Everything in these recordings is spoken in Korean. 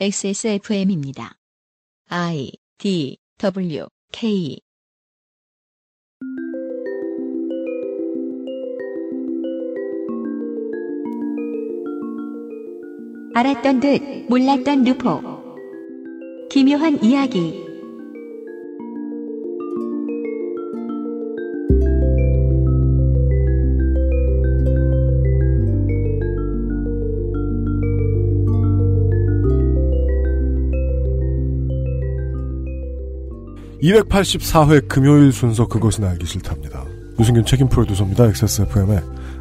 XSFM입니다. I D W K 알았던 듯 몰랐던 루포. 기묘한 이야기. (284회) 금요일 순서 그것은 알기 싫답니다. 유승균 책임 프로듀서입니다. XSFM의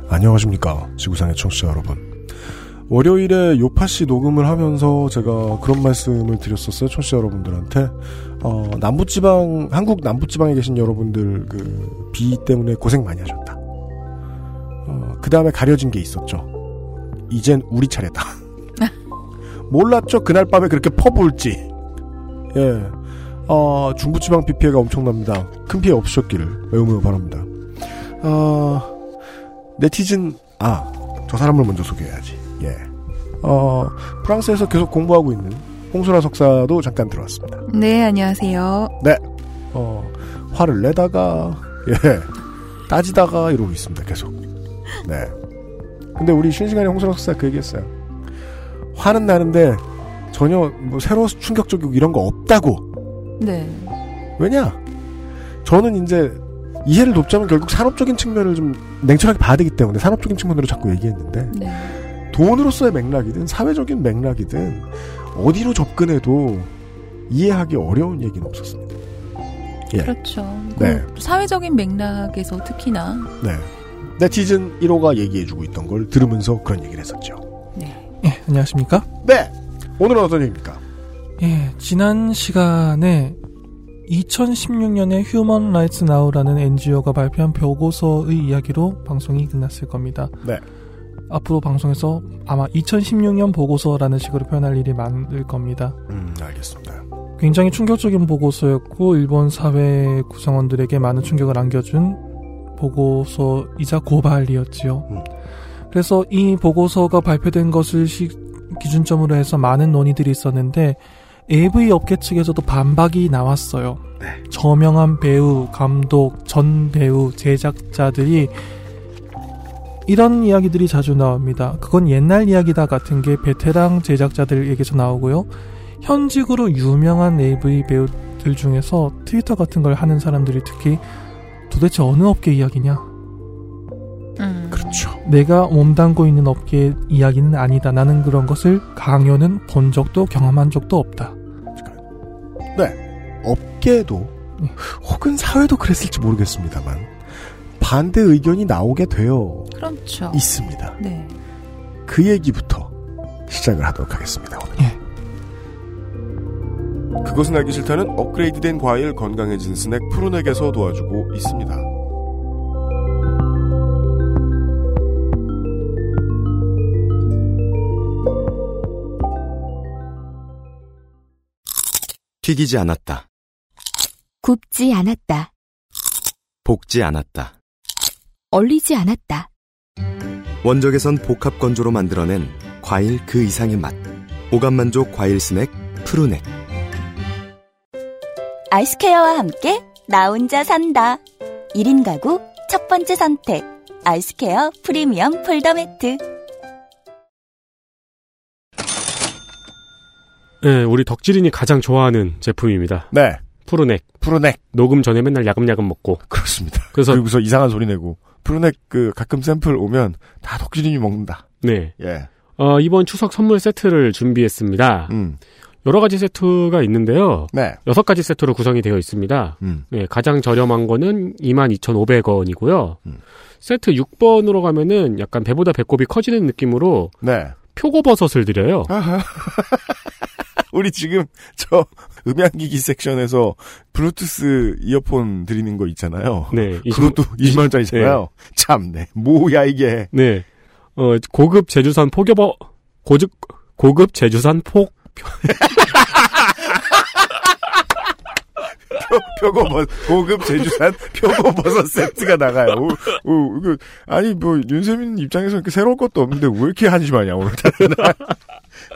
안녕하십니까. 지구상의 청취자 여러분. 월요일에 요파씨 녹음을 하면서 제가 그런 말씀을 드렸었어요. 청취자 여러분들한테. 어, 남부지방 한국 남부지방에 계신 여러분들 그 비 때문에 고생 많이 하셨다. 어, 그 다음에 가려진 게 있었죠. 이젠 우리 차례다. 몰랐죠? 그날 밤에 그렇게 퍼부을지. 예 어, 중부지방 비 피해가 엄청납니다. 큰 피해 없으셨기를 매우 매우 바랍니다. 어, 네티즌, 아, 저 사람을 먼저 소개해야지. 예. 어, 프랑스에서 계속 공부하고 있는 홍소라 석사도 잠깐 들어왔습니다. 네, 안녕하세요. 네. 어, 화를 내다가, 예. 따지다가 이러고 있습니다, 계속. 네. 근데 우리 쉬는 시간에 홍소라 석사 그 얘기 했어요. 화는 나는데 전혀 뭐 새로 충격적이고 이런 거 없다고. 네. 왜냐? 저는 이제 이해를 돕자면 결국 산업적인 측면을 좀 냉철하게 봐야 되기 때문에 산업적인 측면으로 자꾸 얘기했는데 네. 돈으로서의 맥락이든 사회적인 맥락이든 어디로 접근해도 이해하기 어려운 얘기는 없었습니다. 예. 그렇죠. 네. 그 사회적인 맥락에서 특히나 네. 네티즌 1호가 얘기해주고 있던 걸 들으면서 그런 얘기를 했었죠. 네. 예, 안녕하십니까? 네! 오늘은 어떤 얘기입니까? 예, 지난 시간에 2016년에 휴먼 라이츠 나우라는 NGO가 발표한 보고서의 이야기로 방송이 끝났을 겁니다. 네. 앞으로 방송에서 아마 2016년 보고서라는 식으로 표현할 일이 많을 겁니다. 음, 알겠습니다. 굉장히 충격적인 보고서였고 일본 사회 구성원들에게 많은 충격을 안겨준 보고서이자 고발이었지요. 음. 그래서 이 보고서가 발표된 것을 시, 기준점으로 해서 많은 논의들이 있었는데 AV 업계 측에서도 반박이 나왔어요. 네. 저명한 배우, 감독, 전 배우, 제작자들이 이런 이야기들이 자주 나옵니다. 그건 옛날 이야기다 같은 게 베테랑 제작자들 얘기에서 나오고요. 현직으로 유명한 AV 배우들 중에서 트위터 같은 걸 하는 사람들이 특히 도대체 어느 업계 이야기냐? 음. 그렇죠. 내가 몸담고 있는 업계의 이야기는 아니다. 나는 그런 것을 강요는 본 적도 경험한 적도 없다. 업계도 혹은 사회도 그랬을지 모르겠습니다만 반대 의견이 나오게 되어 그렇죠. 있습니다. 네. 그 얘기부터 시작을 하도록 하겠습니다. 오늘. 예. 그것은 알기 싫다는 업그레이드된 과일 건강해진 스낵 푸르넥에서 도와주고 있습니다. 튀기지 않았다. 굽지 않았다. 볶지 않았다. 얼리지 않았다. 원적에선 복합 건조로 만들어낸 과일 그 이상의 맛. 오감 만족 과일 스낵 푸르넥. 아이스케어와 함께 나 혼자 산다. 1인 가구 첫 번째 선택. 아이스케어 프리미엄 폴더 매트. 네, 우리 덕질인이 가장 좋아하는 제품입니다. 네. 푸르넥. 푸르넥. 녹음 전에 맨날 야금야금 먹고. 그렇습니다. 그래서 그리고서 이상한 소리 내고 푸르넥 그 가끔 샘플 오면 다 덕질인이 먹는다. 네. 예. 어, 이번 추석 선물 세트를 준비했습니다. 음. 여러 가지 세트가 있는데요. 네. 여섯 가지 세트로 구성이 되어 있습니다. 음. 네, 가장 저렴한 거는 22,500원이고요. 음. 세트 6번으로 가면은 약간 배보다 배꼽이 커지는 느낌으로 네. 표고버섯을 드려요. 우리 지금 저 음향기기 섹션에서 블루투스 이어폰 드리는 거 있잖아요. 네. 20, 그것도 20만 원짜리잖아요. 참네. 뭐야 이게. 네. 어, 고급 제주산 포겨버, 고급, 고급 제주산 폭, 표고버섯 고급 제주산 표고버섯 세트가 나가요. 오, 오, 이거 아니 뭐 윤세민 입장에서 이렇게 새로울 것도 없는데 왜 이렇게 한심하냐 오늘.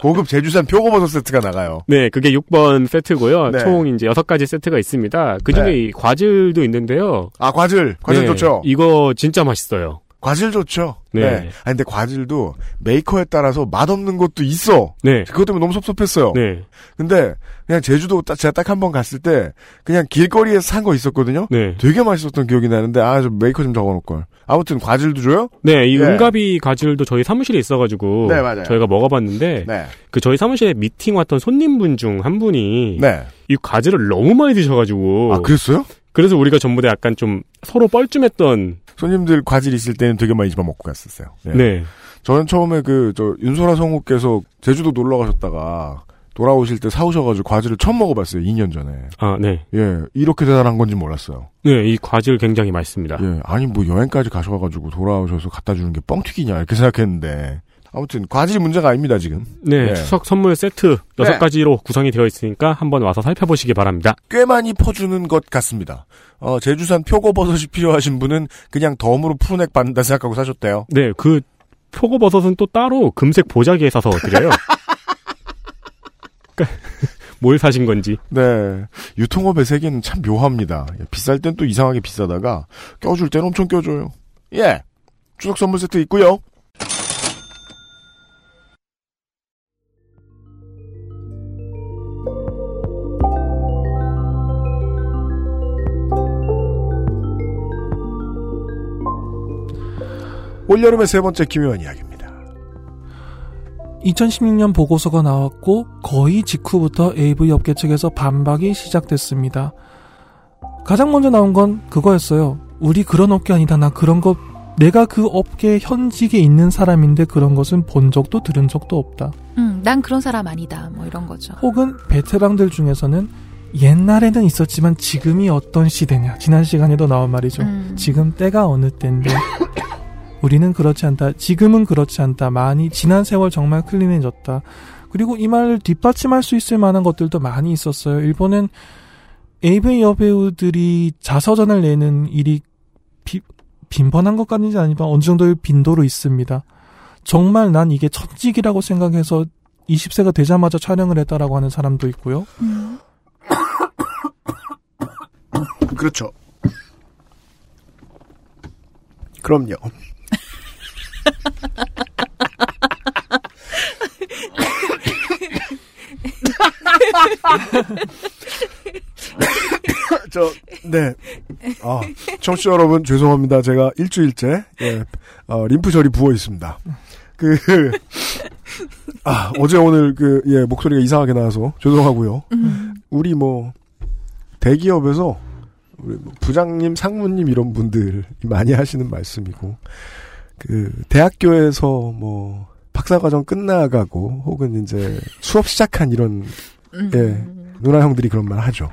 고급 제주산 표고버섯 세트가 나가요. 네, 그게 6번 세트고요. 네. 총 이제 6가지 세트가 있습니다. 그 중에 네. 이 과즙도 있는데요. 아 과즙, 과즙 네, 좋죠. 이거 진짜 맛있어요. 과즙 좋죠. 네. 네. 아 근데 과즙도 메이커에 따라서 맛없는 것도 있어. 네. 그것 때문에 너무 섭섭했어요. 네. 근데 그냥 제주도 딱- 제가 딱 한 번 갔을 때 그냥 길거리에서 산 거 있었거든요. 네. 되게 맛있었던 기억이 나는데 아 좀 메이커 좀 적어놓을 걸. 아무튼 과즙도 줘요? 네, 이 네. 은가비 과즙도 저희 사무실에 있어가지고 네, 맞아요. 저희가 먹어봤는데 네. 그 저희 사무실에 미팅 왔던 손님분 중 한 분이 네. 이 과즙을 너무 많이 드셔가지고 아 그랬어요? 그래서 우리가 전부 다 약간 좀 서로 뻘쭘했던 손님들 과즙 있을 때는 되게 많이 집어먹고 갔었어요. 예. 네. 저는 처음에 그 저 윤소라 성우께서 제주도 놀러 가셨다가 돌아오실 때 사오셔가지고 과즙을 처음 먹어봤어요. 2년 전에. 아, 네. 예, 이렇게 대단한 건지 몰랐어요. 네, 이 과즙 굉장히 맛있습니다. 예, 아니 뭐 여행까지 가셔가지고 돌아오셔서 갖다 주는 게 뻥튀기냐 이렇게 생각했는데 아무튼 과즙이 문제가 아닙니다 지금. 네, 네. 추석 선물 세트 여섯 네. 가지로 구성이 되어 있으니까 한번 와서 살펴보시기 바랍니다. 꽤 많이 퍼주는 것 같습니다. 어, 제주산 표고버섯이 필요하신 분은 그냥 덤으로 푸른액 받는다 생각하고 사셨대요. 네, 그 표고버섯은 또 따로 금색 보자기에 사서 드려요. 뭘 사신 건지. 네. 유통업의 세계는 참 묘합니다. 예, 비쌀 땐 또 이상하게 비싸다가 껴줄 땐 엄청 껴줘요. 예. 추석 선물 세트 있고요. 올여름의 세 번째 기묘한 이야기입니다. 2016년 보고서가 나왔고 거의 직후부터 AV 업계 측에서 반박이 시작됐습니다. 가장 먼저 나온 건 그거였어요. 우리 그런 업계 아니다. 나 그런 거 내가 그 업계 현직에 있는 사람인데 그런 것은 본 적도 들은 적도 없다. 음, 난 그런 사람 아니다. 뭐 이런 거죠. 혹은 베테랑들 중에서는 옛날에는 있었지만 지금이 어떤 시대냐. 지난 시간에도 나온 말이죠. 음. 지금 때가 어느 때인데 우리는 그렇지 않다. 지금은 그렇지 않다. 많이 지난 세월 정말 클린해졌다. 그리고 이 말을 뒷받침할 수 있을 만한 것들도 많이 있었어요. 일본은 AV 여배우들이 자서전을 내는 일이 비- 빈번한 것까지는 아니지만 어느 정도의 빈도로 있습니다. 정말 난 이게 천직이라고 생각해서 20세가 되자마자 촬영을 했다라고 하는 사람도 있고요. 음. 그렇죠. 그럼요. 저, 네. 아, 청취자 여러분, 죄송합니다. 제가 일주일째, 예, 어, 림프절이 부어 있습니다. 그, 아, 어제 오늘 그, 예, 목소리가 이상하게 나와서 죄송하고요. 우리 뭐, 대기업에서 우리 뭐 부장님, 상무님 이런 분들이 많이 하시는 말씀이고 그 대학교에서 뭐 박사과정 끝나가고 혹은 이제 수업 시작한 이런 음. 예 누나 형들이 그런 말 하죠.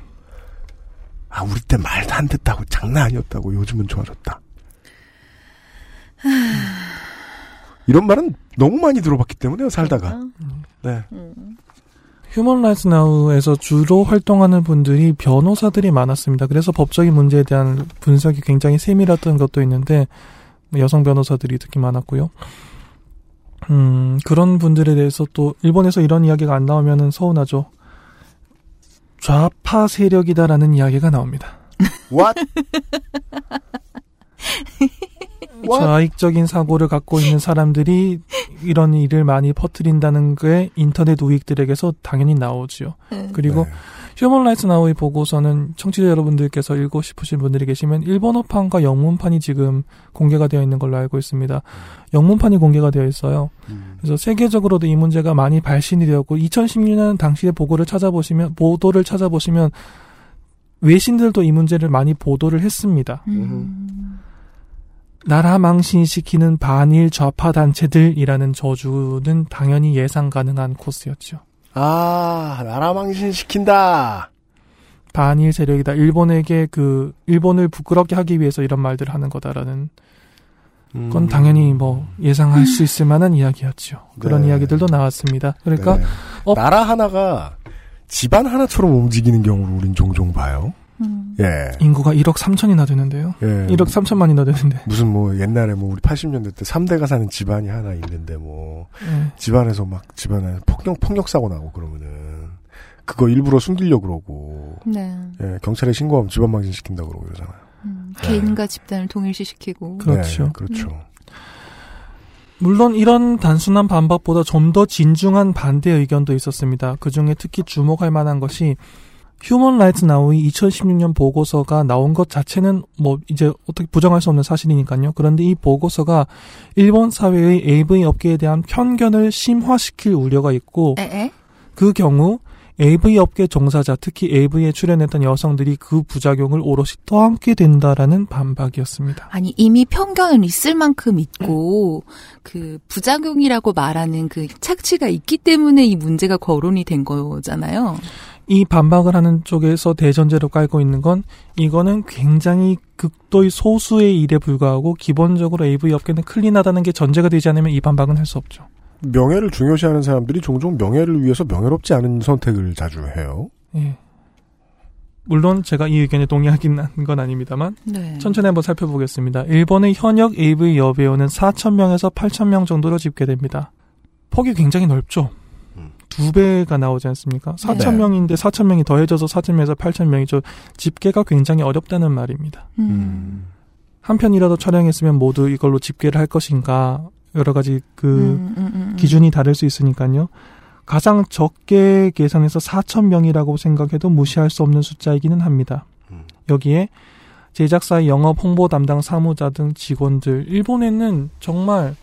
아 우리 때 말도 안 됐다고 장난 아니었다고 요즘은 좋아졌다. 이런 말은 너무 많이 들어봤기 때문에요 살다가 네 휴먼 라이츠 나우에서 주로 활동하는 분들이 변호사들이 많았습니다. 그래서 법적인 문제에 대한 분석이 굉장히 세밀했던 것도 있는데 뭐 여성 변호사들이 특히 많았고요. 음, 그런 분들에 대해서 또 일본에서 이런 이야기가 안 나오면은 서운하죠. 좌파 세력이다라는 이야기가 나옵니다. What? What? 좌익적인 사고를 갖고 있는 사람들이 이런 일을 많이 퍼뜨린다는 게 인터넷 우익들에게서 당연히 나오지요. 그리고 네. 휴먼 라이츠 나우의 보고서는 청취자 여러분들께서 읽고 싶으신 분들이 계시면 일본어판과 영문판이 지금 공개가 되어 있는 걸로 알고 있습니다. 영문판이 공개가 되어 있어요. 그래서 세계적으로도 이 문제가 많이 발신이 되었고 2016년 당시의 보고를 찾아보시면 보도를 찾아보시면 외신들도 이 문제를 많이 보도를 했습니다. 음. 나라 망신시키는 반일 좌파 단체들이라는 저주는 당연히 예상 가능한 코스였죠. 아 나라 망신 시킨다. 반일 세력이다. 일본에게 그 일본을 부끄럽게 하기 위해서 이런 말들을 하는 거다라는 음. 건 당연히 뭐 예상할 수 있을 만한 이야기였죠. 그런 네. 이야기들도 나왔습니다. 그러니까 네. 어- 나라 하나가 집안 하나처럼 움직이는 경우를 우린 종종 봐요. 음. 예. 인구가 1억 3천이나 되는데요. 예. 1억 3천만이나 되는데. 무슨 뭐 옛날에 뭐 우리 80년대 때 3대가 사는 집안이 하나 있는데 뭐 예. 집안에서 막 집안에 폭력 폭력 사고 나고 그러면은 그거 일부러 숨기려 고 그러고 네. 예, 경찰에 신고하면 집안 망신 시킨다 고 그러고 그러잖아요. 음, 네. 개인과 집단을 동일시시키고. 그렇죠. 네, 그렇죠. 물론 이런 단순한 반박보다 좀 더 진중한 반대 의견도 있었습니다. 그 중에 특히 주목할 만한 것이 휴먼 라이츠 나우의 2016년 보고서가 나온 것 자체는 뭐 이제 어떻게 부정할 수 없는 사실이니까요. 그런데 이 보고서가 일본 사회의 AV 업계에 대한 편견을 심화시킬 우려가 있고 에에? 그 경우 AV 업계 종사자, 특히 AV에 출연했던 여성들이 그 부작용을 오롯이 떠안게 된다라는 반박이었습니다. 아니 이미 편견은 있을 만큼 있고 그 부작용이라고 말하는 그 착취가 있기 때문에 이 문제가 거론이 된 거잖아요. 이 반박을 하는 쪽에서 대전제로 깔고 있는 건 이거는 굉장히 극도의 소수의 일에 불과하고 기본적으로 AV 업계는 클린하다는 게 전제가 되지 않으면 이 반박은 할 수 없죠. 명예를 중요시하는 사람들이 종종 명예를 위해서 명예롭지 않은 선택을 자주 해요. 예. 물론 제가 이 의견에 동의하긴 한 건 아닙니다만 네. 천천히 한번 살펴보겠습니다. 일본의 현역 AV 여배우는 4,000명에서 8,000명 정도로 집계됩니다. 폭이 굉장히 넓죠. 음. 두 배가 나오지 않습니까? 4,000명인데 4,000명이 더해져서 4,000명에서 8,000명이죠. 집계가 굉장히 어렵다는 말입니다. 음. 한 편이라도 촬영했으면 모두 이걸로 집계를 할 것인가 여러 가지 그 음, 음, 음, 음. 기준이 다를 수 있으니까요. 가장 적게 계산해서 4천 명이라고 생각해도 무시할 수 없는 숫자이기는 합니다. 음. 여기에 제작사의 영업 홍보 담당 사무자 등 직원들 일본에는 정말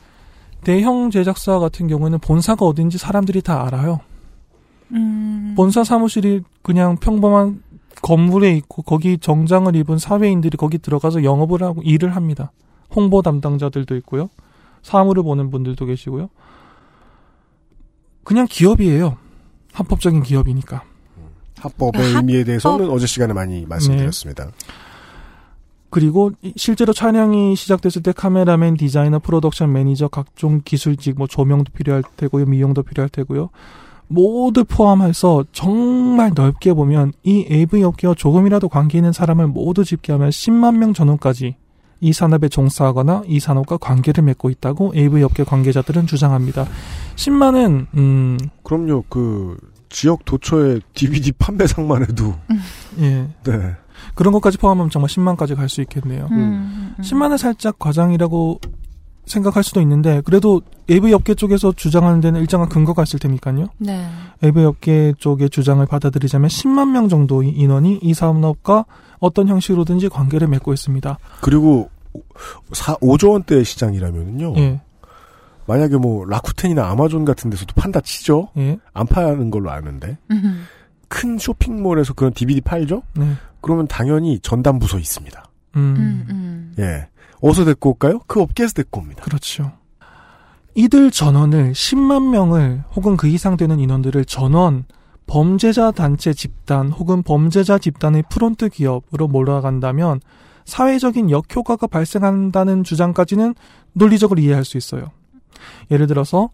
대형 제작사 같은 경우에는 본사가 어딘지 사람들이 다 알아요. 음. 본사 사무실이 그냥 평범한 건물에 있고 거기 정장을 입은 사회인들이 거기 들어가서 영업을 하고 일을 합니다. 홍보 담당자들도 있고요. 사무를 보는 분들도 계시고요. 그냥 기업이에요. 합법적인 기업이니까. 합법의 합법? 의미에 대해서는 어제 시간에 많이 말씀드렸습니다. 그리고 이- 실제로 촬영이 시작됐을 때 카메라맨, 디자이너, 프로덕션 매니저, 각종 기술직, 뭐 조명도 필요할 테고요, 미용도 필요할 테고요. 모두 포함해서 정말 넓게 보면 이 AV 업계와 조금이라도 관계 있는 사람을 모두 집계하면 10만 명 전후까지 이 산업에 종사하거나 이 산업과 관계를 맺고 있다고 AV 업계 관계자들은 주장합니다. 10만은 음, 그럼요. 그 지역 도처의 DVD 판매상만 해도 예. 네. 그런 것까지 포함하면 정말 10만까지 갈 수 있겠네요. 음, 음. 10만은 살짝 과장이라고 생각할 수도 있는데 그래도 AV 업계 쪽에서 주장하는 데는 일정한 근거가 있을 테니까요. 네. AV 업계 쪽의 주장을 받아들이자면 10만 명 정도의 인원이 이 산업과 어떤 형식으로든지 관계를 맺고 있습니다. 그리고 4, 5조 원대의 시장이라면은요. 예, 만약에 뭐 라쿠텐이나 아마존 같은 데서도 판다 치죠. 예, 안 파는 걸로 아는데 음. 큰 쇼핑몰에서 그런 DVD 팔죠. 네, 그러면 당연히 전담 부서 있습니다. 음, 음, 음. 예. 어디서 데리고 올까요? 그 업계에서 데리고 옵니다. 그렇죠. 이들 전원을 10만 명을 혹은 그 이상 되는 인원들을 전원 범죄자 단체 집단 혹은 범죄자 집단의 front 기업으로 몰아간다면 사회적인 역효과가 발생한다는 주장까지는 논리적으로 이해할 수 있어요. 예를 들어서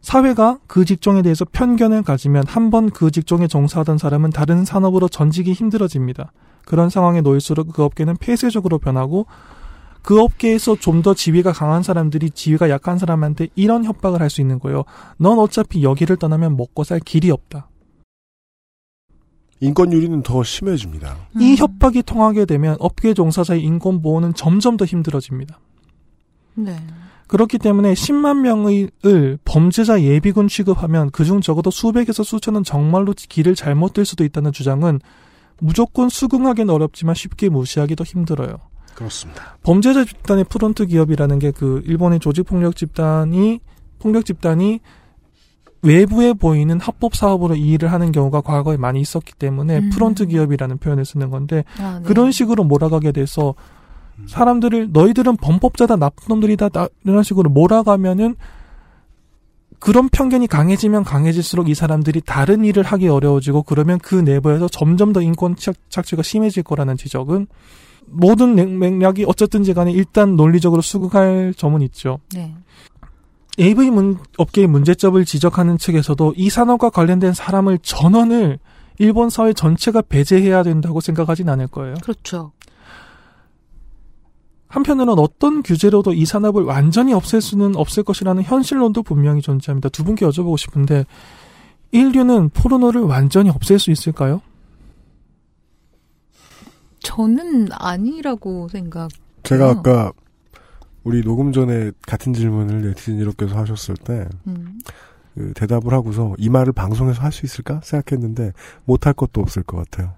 사회가 그 직종에 대해서 편견을 가지면 한 번 그 직종에 종사하던 사람은 다른 산업으로 전직이 힘들어집니다. 그런 상황에 놓일수록 그 업계는 폐쇄적으로 변하고 그 업계에서 좀 더 지위가 강한 사람들이 지위가 약한 사람한테 이런 협박을 할 수 있는 거예요. 넌 어차피 여기를 떠나면 먹고 살 길이 없다. 인권 유린은 더 심해집니다. 이 음. 협박이 통하게 되면 업계 종사자의 인권 보호는 점점 더 힘들어집니다. 네. 그렇기 때문에 10만 명을 범죄자 예비군 취급하면 그중 적어도 수백에서 수천은 정말로 길을 잘못 들 수도 있다는 주장은 무조건 수긍하기는 어렵지만 쉽게 무시하기도 힘들어요. 그렇습니다. 범죄자 집단의 front 기업이라는 게 그 일본의 조직 폭력 집단이 폭력 집단이 외부에 보이는 합법 사업으로 이 일을 하는 경우가 과거에 많이 있었기 때문에 음. front 기업이라는 표현을 쓰는 건데 아, 네. 그런 식으로 몰아가게 돼서 사람들을 너희들은 범법자다 나쁜 놈들이다 나- 이런 식으로 몰아가면은 그런 편견이 강해지면 강해질수록 이 사람들이 다른 일을 하기 어려워지고 그러면 그 내부에서 점점 더 인권 착- 착취가 심해질 거라는 지적은 모든 맥- 맥락이 어쨌든지 간에 일단 논리적으로 수긍할 점은 있죠. 네. AV 문, 업계의 문제점을 지적하는 측에서도 이 산업과 관련된 사람을 전원을 일본 사회 전체가 배제해야 된다고 생각하진 않을 거예요. 그렇죠. 한편으로는 어떤 규제로도 이 산업을 완전히 없앨 수는 없을 것이라는 현실론도 분명히 존재합니다. 두 분께 여쭤보고 싶은데 인류는 포르노를 완전히 없앨 수 있을까요? 저는 아니라고 생각. 제가 어. 아까 우리 녹음 전에 같은 질문을 네티즌 이렇게서 하셨을 때 음. 그 대답을 하고서 이 말을 방송에서 할 수 있을까 생각했는데 못할 것도 없을 것 같아요.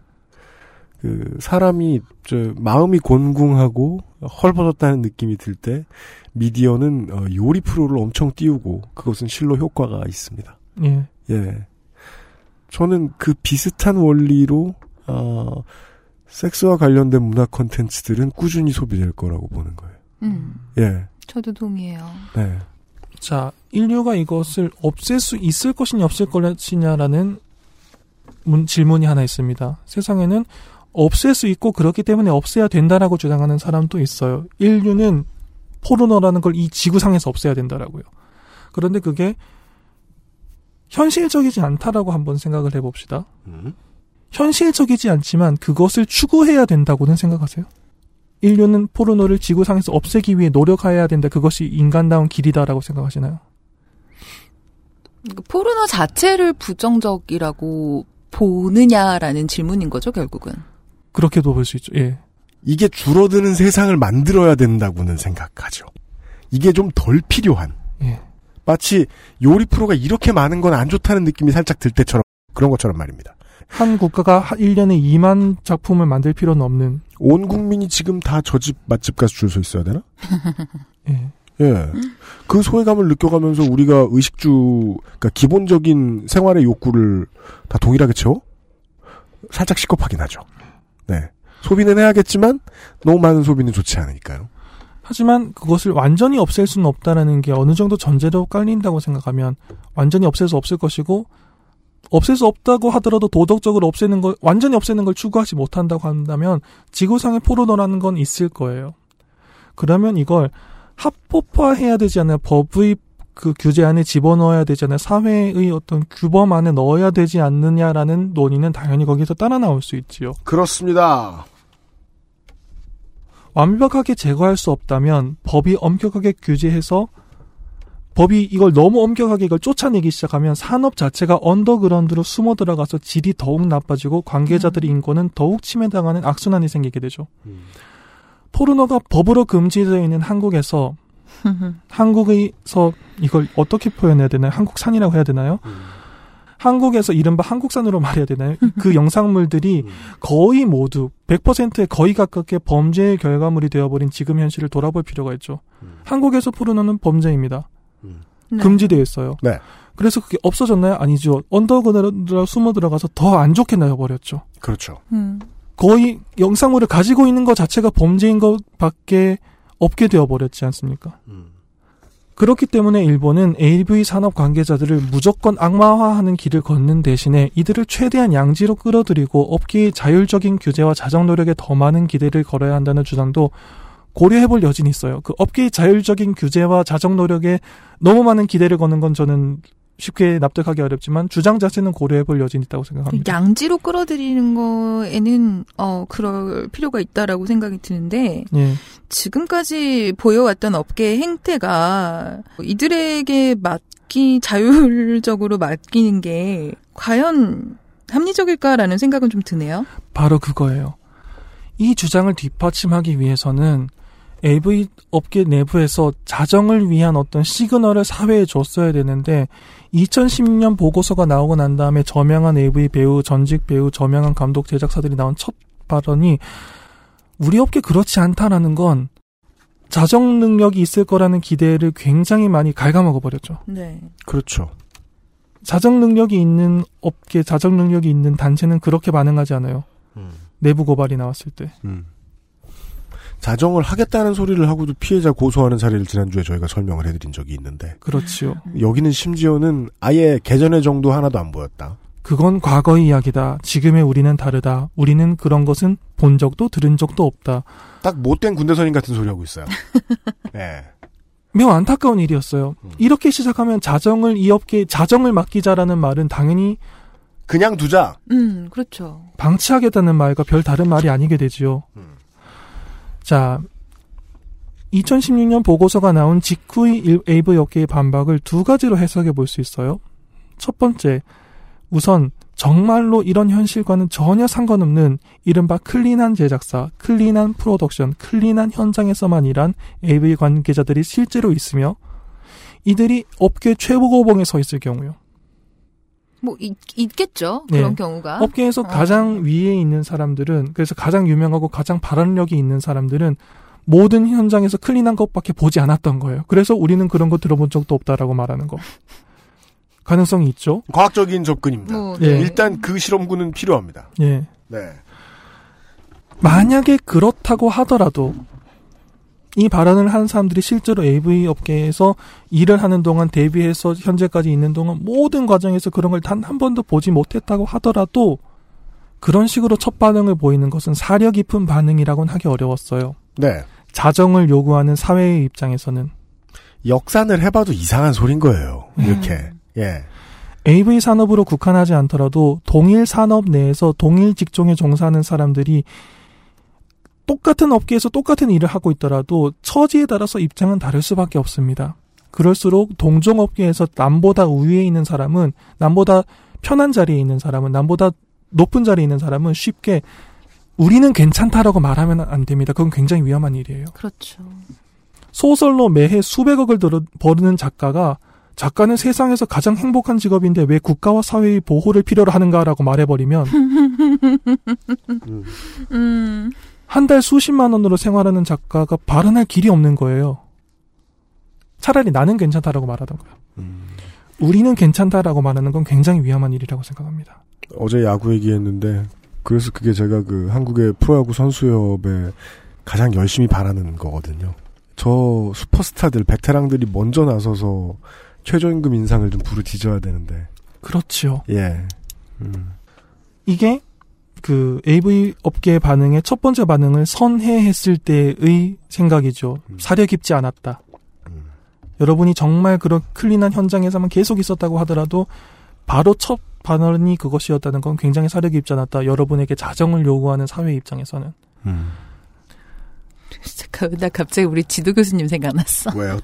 그 사람이 저 마음이 곤궁하고 헐벗었다는 느낌이 들 때 미디어는 어, 요리 프로를 엄청 띄우고 그것은 실로 효과가 있습니다. 예. 예. 저는 그 비슷한 원리로 어, 섹스와 관련된 문화 콘텐츠들은 꾸준히 소비될 거라고 보는 거예요. 음. 예. 저도 동의해요. 네. 자, 인류가 이것을 없앨 수 있을 것이냐 없을 것이냐라는 문- 질문이 하나 있습니다. 세상에는 없앨 수 있고 그렇기 때문에 없애야 된다라고 주장하는 사람도 있어요. 인류는 포르노라는 걸 이 지구상에서 없애야 된다라고요. 그런데 그게 현실적이지 않다라고 한번 생각을 해봅시다. 음. 현실적이지 않지만 그것을 추구해야 된다고는 생각하세요? 인류는 포르노를 지구상에서 없애기 위해 노력해야 된다. 그것이 인간다운 길이다라고 생각하시나요? 그러니까 포르노 자체를 부정적이라고 보느냐라는 질문인 거죠, 결국은. 그렇게도 볼 수 있죠. 예. 이게 줄어드는 세상을 만들어야 된다고는 생각하죠. 이게 좀 덜 필요한. 예. 마치 요리 프로가 이렇게 많은 건 안 좋다는 느낌이 살짝 들 때처럼 그런 것처럼 말입니다. 한 국가가 1년에 2만 작품을 만들 필요는 없는 온 국민이 지금 다 저 집 맛집 가서 줄 서 있어야 되나? 예. 예. 그 소외감을 느껴가면서 우리가 의식주, 그러니까 기본적인 생활의 욕구를 다 동일하게 채워? 살짝 시겁하긴 하죠. 네. 소비는 해야겠지만, 너무 많은 소비는 좋지 않으니까요. 하지만 그것을 완전히 없앨 수는 없다라는 게 어느 정도 전제로 깔린다고 생각하면 완전히 없앨 수 없을 것이고 없앨 수 없다고 하더라도 도덕적으로 없애는 걸 완전히 없애는 걸 추구하지 못한다고 한다면 지구상에 포르노라는 건 있을 거예요. 그러면 이걸 합법화해야 되지 않아요? 법의 그 규제 안에 집어넣어야 되지 않아요? 사회의 어떤 규범 안에 넣어야 되지 않느냐라는 논의는 당연히 거기서 따라 나올 수 있지요. 그렇습니다. 완벽하게 제거할 수 없다면 법이 엄격하게 규제해서 법이 이걸 너무 엄격하게 이걸 쫓아내기 시작하면 산업 자체가 언더그라운드로 숨어 들어가서 질이 더욱 나빠지고 관계자들의 인권은 더욱 침해당하는 악순환이 생기게 되죠. 포르노가 법으로 금지되어 있는 한국에서 한국에서 이걸 어떻게 표현해야 되나요? 한국산이라고 해야 되나요? 한국에서 이른바 한국산으로 말해야 되나요? 그 영상물들이 거의 모두 100%에 거의 가깝게 범죄의 결과물이 되어버린 지금 현실을 돌아볼 필요가 있죠. 한국에서 포르노는 범죄입니다. 네. 금지되어 있어요. 네. 그래서 그게 없어졌나요? 아니죠. 언더그라운드로 숨어 들어가서 더 안 좋게 나여버렸죠. 그렇죠. 음. 거의 영상물을 가지고 있는 것 자체가 범죄인 것밖에 없게 되어버렸지 않습니까? 그렇기 때문에 일본은 AV 산업 관계자들을 무조건 악마화하는 길을 걷는 대신에 이들을 최대한 양지로 끌어들이고 업계의 자율적인 규제와 자정 노력에 더 많은 기대를 걸어야 한다는 주장도 고려해볼 여진이 있어요. 그 업계의 자율적인 규제와 자정 노력에 너무 많은 기대를 거는 건 저는 쉽게 납득하기 어렵지만 주장 자체는 고려해 볼 여진이 있다고 생각합니다. 양지로 끌어들이는 거에는 어 그럴 필요가 있다라고 생각이 드는데 예. 지금까지 보여왔던 업계의 행태가 이들에게 맡기 자율적으로 맡기는 게 과연 합리적일까라는 생각은 좀 드네요. 바로 그거예요. 이 주장을 뒷받침하기 위해서는 AV 업계 내부에서 자정을 위한 어떤 시그널을 사회에 줬어야 되는데 2010년 보고서가 나오고 난 다음에 저명한 AV 배우, 전직 배우, 저명한 감독 제작사들이 나온 첫 발언이 우리 업계 그렇지 않다라는 건 자정 능력이 있을 거라는 기대를 굉장히 많이 갉아먹어 버렸죠. 네. 그렇죠. 자정 능력이 있는 업계, 자정 능력이 있는 단체는 그렇게 반응하지 않아요. 내부 고발이 나왔을 때. 음. 자정을 하겠다는 소리를 하고도 피해자 고소하는 사례를 지난주에 저희가 설명을 해드린 적이 있는데 그렇지요. 여기는 심지어는 아예 개전의 정도 하나도 안 보였다. 그건 과거의 이야기다. 지금의 우리는 다르다. 우리는 그런 것은 본 적도 들은 적도 없다. 딱 못된 군대선임 같은 소리 하고 있어요. 네. 매우 안타까운 일이었어요. 음. 이렇게 시작하면 자정을 이 업계에 자정을 맡기자라는 말은 당연히 그냥 두자. 음, 그렇죠. 방치하겠다는 말과 별 다른 말이 아니게 되지요. 자, 2016년 보고서가 나온 직후의 일- AV 업계의 반박을 두 가지로 해석해 볼 수 있어요. 첫 번째, 우선 정말로 이런 현실과는 전혀 상관없는 이른바 clean한 제작사, clean한 프로덕션, clean한 현장에서만 일한 AV 관계자들이 실제로 있으며 이들이 업계 최고봉에 서 있을 경우요. 뭐 있, 있겠죠. 네. 그런 경우가. 업계에서 어. 가장 위에 있는 사람들은 그래서 가장 유명하고 가장 발언력이 있는 사람들은 모든 현장에서 clean한 것밖에 보지 않았던 거예요. 그래서 우리는 그런 거 들어본 적도 없다라고 말하는 거. 가능성이 있죠. 과학적인 접근입니다. 뭐, 예. 네. 일단 그 실험군은 필요합니다. 예. 네. 만약에 그렇다고 하더라도 이 발언을 한 사람들이 실제로 AV 업계에서 일을 하는 동안 데뷔해서 현재까지 있는 동안 모든 과정에서 그런 걸 단 한 번도 보지 못했다고 하더라도 그런 식으로 첫 반응을 보이는 것은 사려 깊은 반응이라고는 하기 어려웠어요. 네. 자정을 요구하는 사회의 입장에서는 역산을 해봐도 이상한 소린 거예요. 이렇게. 예. AV 산업으로 국한하지 않더라도 동일 산업 내에서 동일 직종에 종사하는 사람들이 똑같은 업계에서 똑같은 일을 하고 있더라도 처지에 따라서 입장은 다를 수밖에 없습니다. 그럴수록 동종 업계에서 남보다 우위에 있는 사람은 남보다 편한 자리에 있는 사람은 남보다 높은 자리에 있는 사람은 쉽게 우리는 괜찮다라고 말하면 안 됩니다. 그건 굉장히 위험한 일이에요. 그렇죠. 소설로 매해 수백억을 버는 작가가 작가는 세상에서 가장 행복한 직업인데 왜 국가와 사회의 보호를 필요로 하는가라고 말해버리면 음. 한 달 수십만 원으로 생활하는 작가가 발언할 길이 없는 거예요. 차라리 나는 괜찮다라고 말하던가요. 우리는 괜찮다라고 말하는 건 굉장히 위험한 일이라고 생각합니다. 어제 야구 얘기했는데 그래서 그게 제가 그 한국의 프로야구 선수협에 가장 열심히 바라는 거거든요. 저 슈퍼스타들 베테랑들이 먼저 나서서 최저임금 인상을 좀 부르짖어야 되는데 그렇죠. 예. 음. 이게 그 AV 업계의 반응의 첫 번째 반응을 선해했을 때의 생각이죠. 사려 깊지 않았다. 여러분이 정말 그런 clean한 현장에서만 계속 있었다고 하더라도 바로 첫 반응이 그것이었다는 건 굉장히 사려 깊지 않았다. 여러분에게 자정을 요구하는 사회 입장에서는. 음. 잠깐, 나 갑자기 우리 지도 교수님 생각났어. 왜요?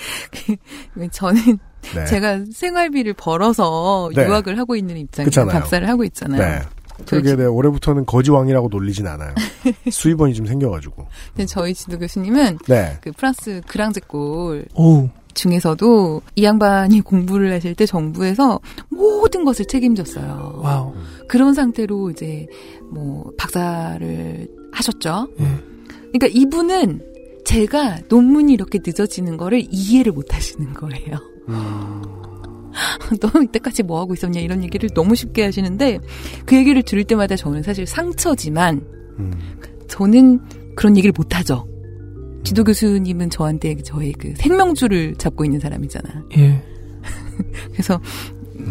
저는 네. 제가 생활비를 벌어서 네. 유학을 하고 있는 그렇잖아요. 박사를 하고 있잖아요. 네. 그러게 내 올해부터는 거지왕이라고 놀리진 않아요. 수입원이 좀 생겨가지고. 근데 저희 지도 교수님은 네. 그 프랑스 grandes écoles 오. 중에서도 이 양반이 공부를 하실 때 정부에서 모든 것을 책임졌어요. wow. 그런 상태로 이제 뭐 박사를 하셨죠. 예. 그러니까 이분은 제가 논문이 이렇게 늦어지는 거를 이해를 못 하시는 거예요. 너 이때까지 뭐 하고 있었냐 이런 얘기를 너무 쉽게 하시는데 그 얘기를 들을 때마다 저는 사실 상처지만 음. 저는 그런 얘기를 못 하죠. 지도 교수님은 저한테 저의 그 생명줄을 잡고 있는 사람이잖아. 예. 그래서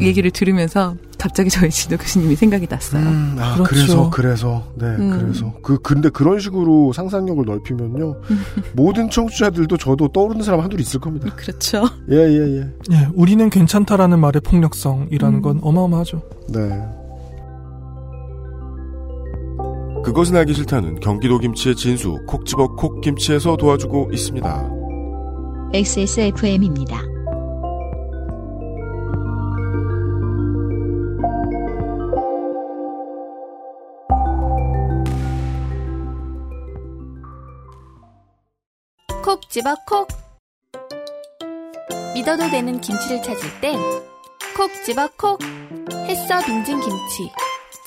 얘기를 들으면서 갑자기 저희 지도 교수님이 생각이 났어요. 음, 아, 그렇죠. 그래서 그래서 네, 음. 그래서 그 근데 그런 식으로 상상력을 넓히면요 모든 청취자들도 저도 떠오르는 사람 한둘 있을 겁니다. 그렇죠. 예, 예, 예. 예. 우리는 괜찮다라는 말의 폭력성이라는 음. 건 어마어마하죠. 네. 그것은 알기 싫다는 경기도 김치의 진수 콕 집어 콕 김치에서 도와주고 있습니다. XSFM입니다. 콕 집어 콕. 믿어도 되는 김치를 찾을 땐 콕 집어 콕. 햇서 빙진 김치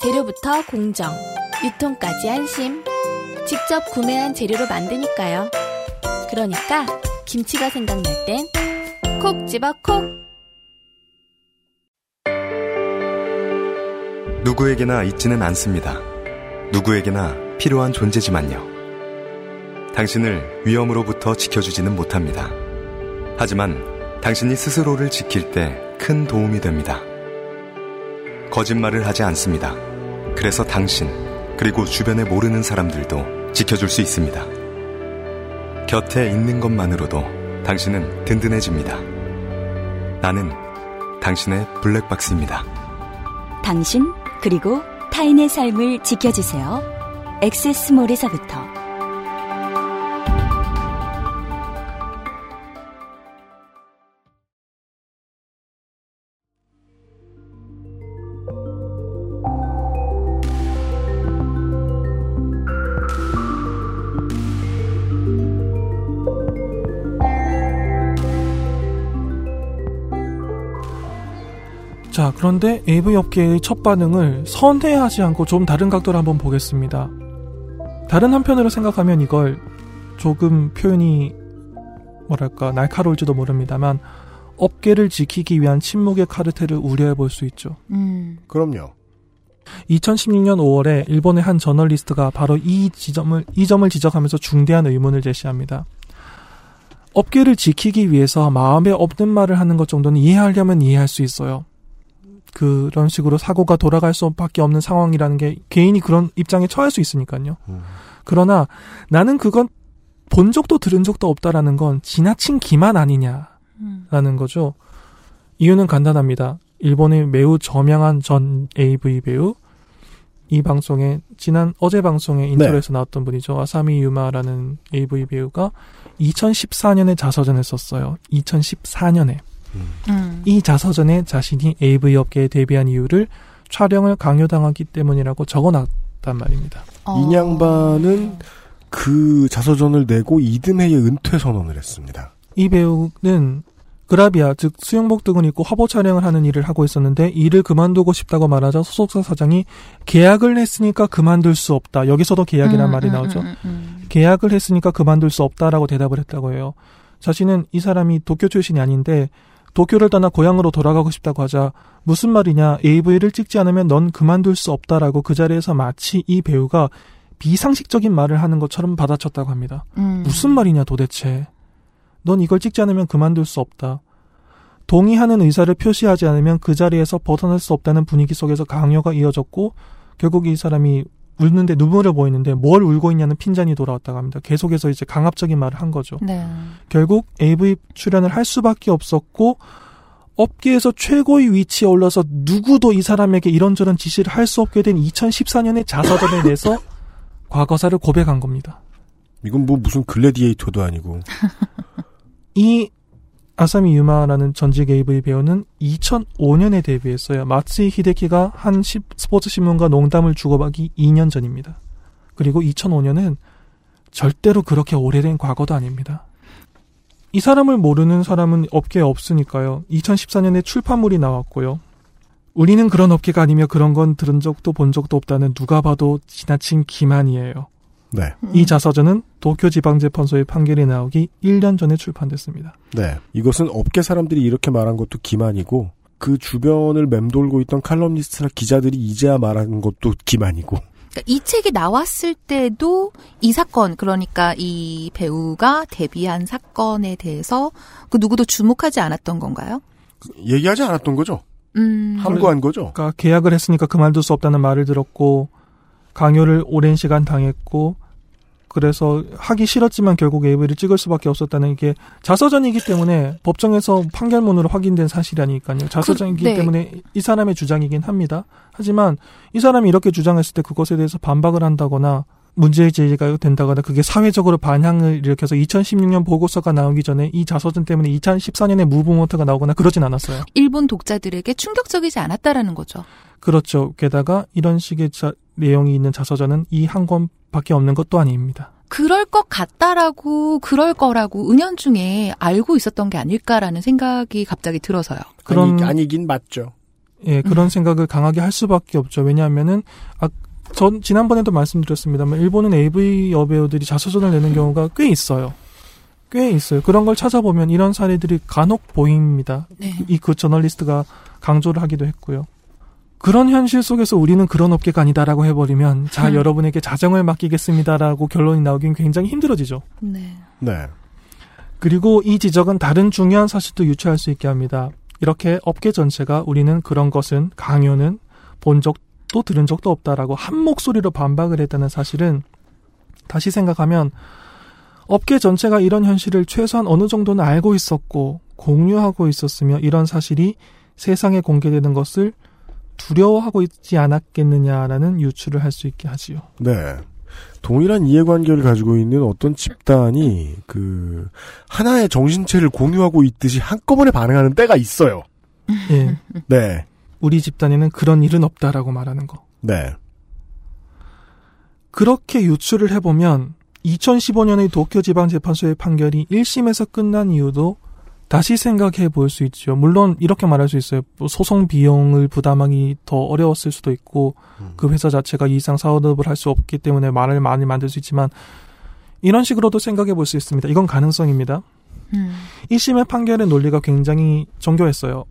재료부터 공정 유통까지 안심. 직접 구매한 재료로 만드니까요. 그러니까 김치가 생각날 땐 콕 집어 콕. 누구에게나 있지는 않습니다. 누구에게나 필요한 존재지만요. 당신을 위험으로부터 지켜주지는 못합니다. 하지만 당신이 스스로를 지킬 때 큰 도움이 됩니다. 거짓말을 하지 않습니다. 그래서 당신, 그리고 주변에 모르는 사람들도 지켜줄 수 있습니다. 곁에 있는 것만으로도 당신은 든든해집니다. 나는 당신의 블랙박스입니다. 당신 그리고 타인의 삶을 지켜주세요. 엑세스몰에서부터 그런데 AV 업계의 첫 반응을 선회하지 않고 좀 다른 각도로 한번 보겠습니다. 다른 한편으로 생각하면 이걸 조금 표현이 뭐랄까 날카로울지도 모릅니다만 업계를 지키기 위한 침묵의 카르텔을 우려해 볼 수 있죠. 음. 그럼요. 2016년 5월에 일본의 한 저널리스트가 바로 이 지점을 이 점을 지적하면서 중대한 의문을 제시합니다. 업계를 지키기 위해서 마음에 없는 말을 하는 것 정도는 이해하려면 이해할 수 있어요. 그런 식으로 사고가 돌아갈 수밖에 없는 상황이라는 게 개인이 그런 입장에 처할 수 있으니까요. 그러나 나는 그건 본 적도 들은 적도 없다라는 건 지나친 기만 아니냐라는 거죠. 이유는 간단합니다. 일본의 매우 저명한 전 AV 배우 이 방송에 지난 어제 방송에 intro에서 나왔던 분이죠. 아사미 유마라는 AV 배우가 2014년에 자서전을 썼어요. 2014년에. 음. 이 자서전에 자신이 AV 업계에 데뷔한 이유를 촬영을 강요당하기 때문이라고 적어놨단 말입니다. 어. 이 양반은 그 자서전을 내고 이듬해에 은퇴 선언을 했습니다. 이 배우는 그라비아 즉 수영복 등을 입고 화보 촬영을 하는 일을 하고 있었는데 일을 그만두고 싶다고 말하자 소속사 사장이 계약을 했으니까 그만둘 수 없다. 여기서도 계약이란 음, 말이 음, 나오죠. 음, 음. 계약을 했으니까 그만둘 수 없다라고 대답을 했다고 해요. 자신은 이 사람이 도쿄 출신이 아닌데 도쿄를 떠나 고향으로 돌아가고 싶다고 하자 무슨 말이냐 AV를 찍지 않으면 넌 그만둘 수 없다라고 그 자리에서 마치 이 배우가 비상식적인 말을 하는 것처럼 받아쳤다고 합니다. 음. 무슨 말이냐 도대체. 넌 이걸 찍지 않으면 그만둘 수 없다. 동의하는 의사를 표시하지 않으면 그 자리에서 벗어날 수 없다는 분위기 속에서 강요가 이어졌고 결국 이 사람이 울는데 눈물을 보이는데 뭘 울고 있냐는 핀잔이 돌아왔다고 합니다. 계속해서 이제 강압적인 말을 한 거죠. 네. 결국 AV 출연을 할 수밖에 없었고 업계에서 최고의 위치에 올라서 누구도 이 사람에게 이런저런 지시를 할 수 없게 된 2014년에 자서전에 내서 과거사를 고백한 겁니다. 이건 뭐 무슨 글래디에이터도 아니고. 이 아사미 유마라는 전직 AV 배우는 2005년에 데뷔했어요. 마츠이 히데키가 한 시- 스포츠 신문과 농담을 주고받기 2년 전입니다. 그리고 2005년은 절대로 그렇게 오래된 과거도 아닙니다. 이 사람을 모르는 사람은 업계에 없으니까요. 2014년에 출판물이 나왔고요. 우리는 그런 업계가 아니며 그런 건 들은 적도 본 적도 없다는 누가 봐도 지나친 기만이에요. 네. 이 자서전은 도쿄지방재판소의 판결이 나오기 1년 전에 출판됐습니다. 네. 이것은 업계 사람들이 이렇게 말한 것도 기만이고, 그 주변을 맴돌고 있던 칼럼니스트나 기자들이 이제야 말한 것도 기만이고. 그러니까 이 책이 나왔을 때도 이 사건 그러니까 이 배우가 데뷔한 사건에 대해서 그 누구도 주목하지 않았던 건가요? 얘기하지 않았던 거죠? 음. 함구한 거죠? 그러니까 계약을 했으니까 그만둘 수 없다는 말을 들었고 강요를 오랜 시간 당했고 그래서 하기 싫었지만 결국 AV를 찍을 수밖에 없었다는 이게 자서전이기 때문에 법정에서 판결문으로 확인된 사실이 아니니까요. 자서전이기 그, 네. 때문에 이 사람의 주장이긴 합니다. 하지만 이 사람이 이렇게 주장했을 때 그것에 대해서 반박을 한다거나 문제 제기가 된다거나 그게 사회적으로 반향을 일으켜서 2016년 보고서가 나오기 전에 이 자서전 때문에 2014년에 무브먼트가 나오거나 그러진 않았어요. 일본 독자들에게 충격적이지 않았다라는 거죠. 그렇죠. 게다가 이런 식의 자- 내용이 있는 자서전은 이 한 권 밖에 없는 것도 아닙니다. 그럴 것 같다라고 그럴 거라고 은연중에 알고 있었던 게 아닐까라는 생각이 갑자기 들어서요. 그런 아니, 아니긴 맞죠. 예, 그런 생각을 강하게 할 수밖에 없죠. 왜냐하면은 아, 전 지난번에도 말씀드렸습니다만 일본은 AV 여배우들이 자서전을 내는 경우가 꽤 있어요. 꽤 있어요. 그런 걸 찾아보면 이런 사례들이 간혹 보입니다. 네. 이그 저널리스트가 강조를 하기도 했고요. 그런 현실 속에서 우리는 그런 업계가 아니다라고 해버리면 자 음. 여러분에게 자정을 맡기겠습니다라고 결론이 나오긴 굉장히 힘들어지죠. 네. 네. 그리고 이 지적은 다른 중요한 사실도 유추할 수 있게 합니다. 이렇게 업계 전체가 우리는 그런 것은 강요는 본 적도 들은 적도 없다라고 한 목소리로 반박을 했다는 사실은 다시 생각하면 업계 전체가 이런 현실을 최소한 어느 정도는 알고 있었고 공유하고 있었으며 이런 사실이 세상에 공개되는 것을 두려워하고 있지 않았겠느냐라는 유추를 할 수 있게 하지요. 네. 동일한 이해관계를 가지고 있는 어떤 집단이 그 하나의 정신체를 공유하고 있듯이 한꺼번에 반응하는 때가 있어요. 예. 네. 우리 집단에는 그런 일은 없다라고 말하는 거. 네. 그렇게 유추를 해보면 2015년의 도쿄지방재판소의 판결이 1심에서 끝난 이유도 다시 생각해 볼 수 있죠. 물론 이렇게 말할 수 있어요. 뭐 소송 비용을 부담하기 더 어려웠을 수도 있고 그 회사 자체가 이상 사업을 할 수 없기 때문에 말을 많이 만들 수 있지만 이런 식으로도 생각해 볼 수 있습니다. 이건 가능성입니다. 음. 1심의 판결의 논리가 굉장히 정교했어요.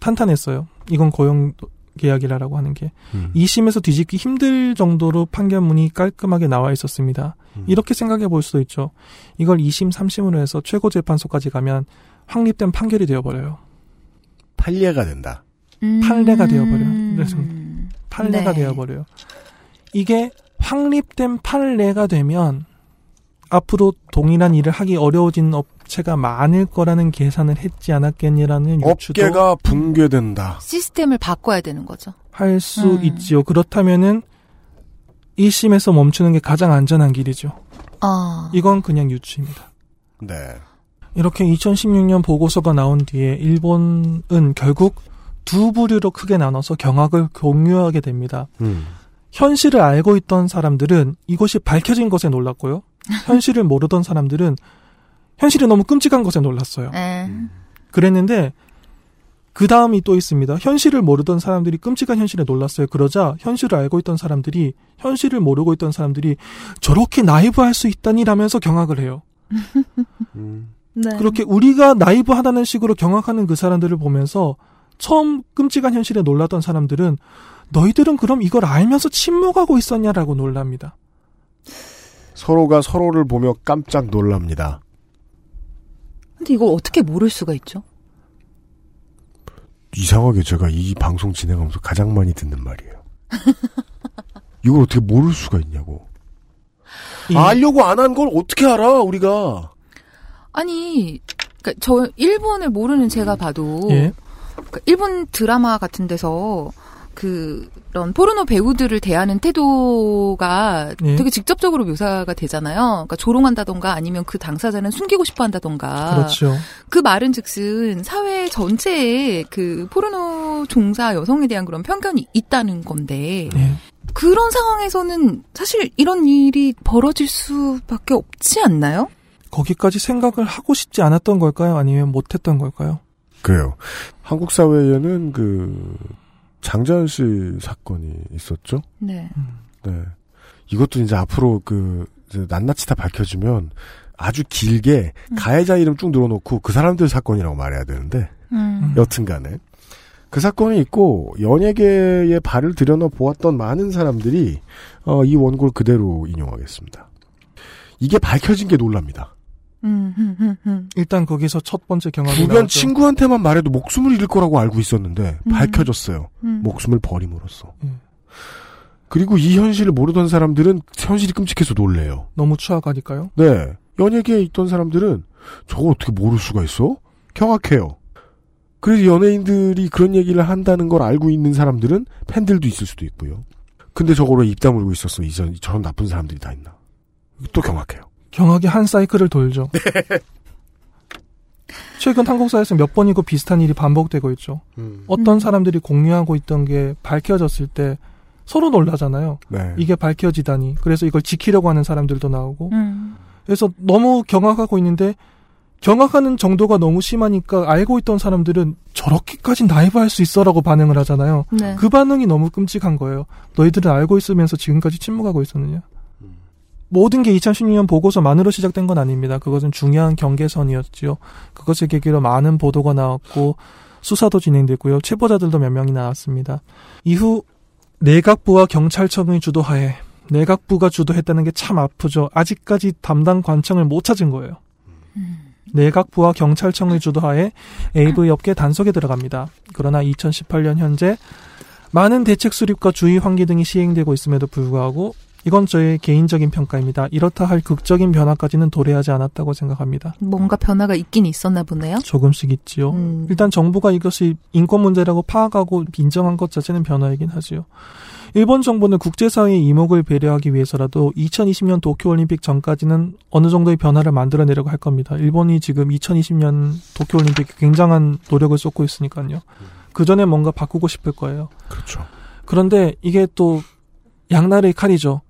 탄탄했어요. 이건 고용 계약이라고 하는 게 음. 2심에서 뒤집기 힘들 정도로 판결문이 깔끔하게 나와 있었습니다. 이렇게 생각해 볼 수도 있죠. 이걸 2심, 3심으로 해서 최고재판소까지 가면 확립된 판결이 되어버려요. 판례가 된다. 판례가 되어버려요. 그래서 판례가 네. 되어버려요. 이게 확립된 판례가 되면 앞으로 동일한 일을 하기 어려워진 업체가 많을 거라는 계산을 했지 않았겠냐라는 유추도 업계가 붕괴된다. 시스템을 바꿔야 되는 거죠. 할수 음. 있지요. 그렇다면은 1심에서 멈추는 게 가장 안전한 길이죠. 아. 이건 그냥 유추입니다. 네. 이렇게 2016년 보고서가 나온 뒤에 일본은 결국 두 부류로 크게 나눠서 경악을 공유하게 됩니다. 음. 현실을 알고 있던 사람들은 이것이 밝혀진 것에 놀랐고요. 현실을 모르던 사람들은 현실이 너무 끔찍한 것에 놀랐어요. 에. 그랬는데 그 다음이 또 있습니다. 현실을 모르던 사람들이 끔찍한 현실에 놀랐어요. 그러자 현실을 알고 있던 사람들이 현실을 모르고 있던 사람들이 저렇게 나이브할 수 있다니라면서 경악을 해요. 음. 네. 그렇게 우리가 나이브 하다는 식으로 경악하는 그 사람들을 보면서 처음 끔찍한 현실에 놀랐던 사람들은 너희들은 그럼 이걸 알면서 침묵하고 있었냐라고 놀랍니다. 서로가 서로를 보며 깜짝 놀랍니다. 근데 이걸 어떻게 모를 수가 있죠? 이상하게 제가 이 방송 진행하면서 가장 많이 듣는 말이에요. 이걸 어떻게 모를 수가 있냐고. 이- 알려고 안 한 걸 어떻게 알아, 우리가. 아니, 그러니까 저 일본을 모르는 제가 봐도 예. 그러니까 일본 드라마 같은 데서 그런 포르노 배우들을 대하는 태도가 예. 되게 직접적으로 묘사가 되잖아요. 그러니까 조롱한다던가 아니면 그 당사자는 숨기고 싶어 한다던가. 그렇죠. 그 말은 즉슨 사회 전체에 그 포르노 종사 여성에 대한 그런 편견이 있다는 건데 예. 그런 상황에서는 사실 이런 일이 벌어질 수밖에 없지 않나요? 거기까지 생각을 하고 싶지 않았던 걸까요? 아니면 못했던 걸까요? 그래요. 한국 사회에는 그, 장자연 씨 사건이 있었죠? 네. 네. 이것도 이제 앞으로 그, 이제 낱낱이 다 밝혀지면 아주 길게 가해자 이름 쭉 늘어놓고 그 사람들 사건이라고 말해야 되는데, 음. 여튼 간에. 그 사건이 있고, 연예계에 발을 들여넣어 보았던 많은 사람들이, 어, 이 원고를 그대로 인용하겠습니다. 이게 밝혀진 게 놀랍니다. 음, 음, 음, 음. 일단 거기서 첫 번째 경험이 주변 나왔죠. 친구한테만 말해도 목숨을 잃을 거라고 알고 있었는데, 음. 밝혀졌어요. 음. 목숨을 버림으로써. 음. 그리고 이 현실을 모르던 사람들은 현실이 끔찍해서 놀래요. 너무 추악하니까요. 네. 연예계에 있던 사람들은 저걸 어떻게 모를 수가 있어? 경악해요. 그래서 연예인들이 그런 얘기를 한다는 걸 알고 있는 사람들은 팬들도 있을 수도 있고요. 근데 저거로 입 다물고 있었어. 이전 저런 나쁜 사람들이 다 있나. 또 경악해요. 경악이 한 사이클을 돌죠. 네. 최근 한국 사회에서 몇 번이고 비슷한 일이 반복되고 있죠. 어떤 음. 사람들이 공유하고 있던 게 밝혀졌을 때 서로 놀라잖아요. 네. 이게 밝혀지다니. 그래서 이걸 지키려고 하는 사람들도 나오고. 음. 그래서 너무 경악하고 있는데 경악하는 정도가 너무 심하니까 알고 있던 사람들은 저렇게까지 나이브할 수 있어라고 반응을 하잖아요. 네. 그 반응이 너무 끔찍한 거예요. 너희들은 알고 있으면서 지금까지 침묵하고 있었느냐? 모든 게 2016년 보고서만으로 시작된 건 아닙니다. 그것은 중요한 경계선이었지요. 그것을 계기로 많은 보도가 나왔고 수사도 진행됐고요. 체포자들도 몇 명이 나왔습니다. 이후 내각부와 경찰청의 주도하에 내각부가 주도했다는 게 참 아프죠. 아직까지 담당 관청을 못 찾은 거예요. 내각부와 경찰청의 주도하에 AV 업계 단속에 들어갑니다. 그러나 2018년 현재 많은 대책 수립과 주의 환기 등이 시행되고 있음에도 불구하고 이건 저의 개인적인 평가입니다. 이렇다 할 극적인 변화까지는 도래하지 않았다고 생각합니다. 뭔가 변화가 있긴 있었나 보네요. 조금씩 있지요. 음. 일단 정부가 이것이 인권 문제라고 파악하고 인정한 것 자체는 변화이긴 하지요. 일본 정부는 국제사회의 이목을 배려하기 위해서라도 2020년 도쿄올림픽 전까지는 어느 정도의 변화를 만들어내려고 할 겁니다. 일본이 지금 2020년 도쿄올림픽 굉장한 노력을 쏟고 있으니까요. 그 전에 뭔가 바꾸고 싶을 거예요. 그렇죠. 그런데 이게 또 양날의 칼이죠.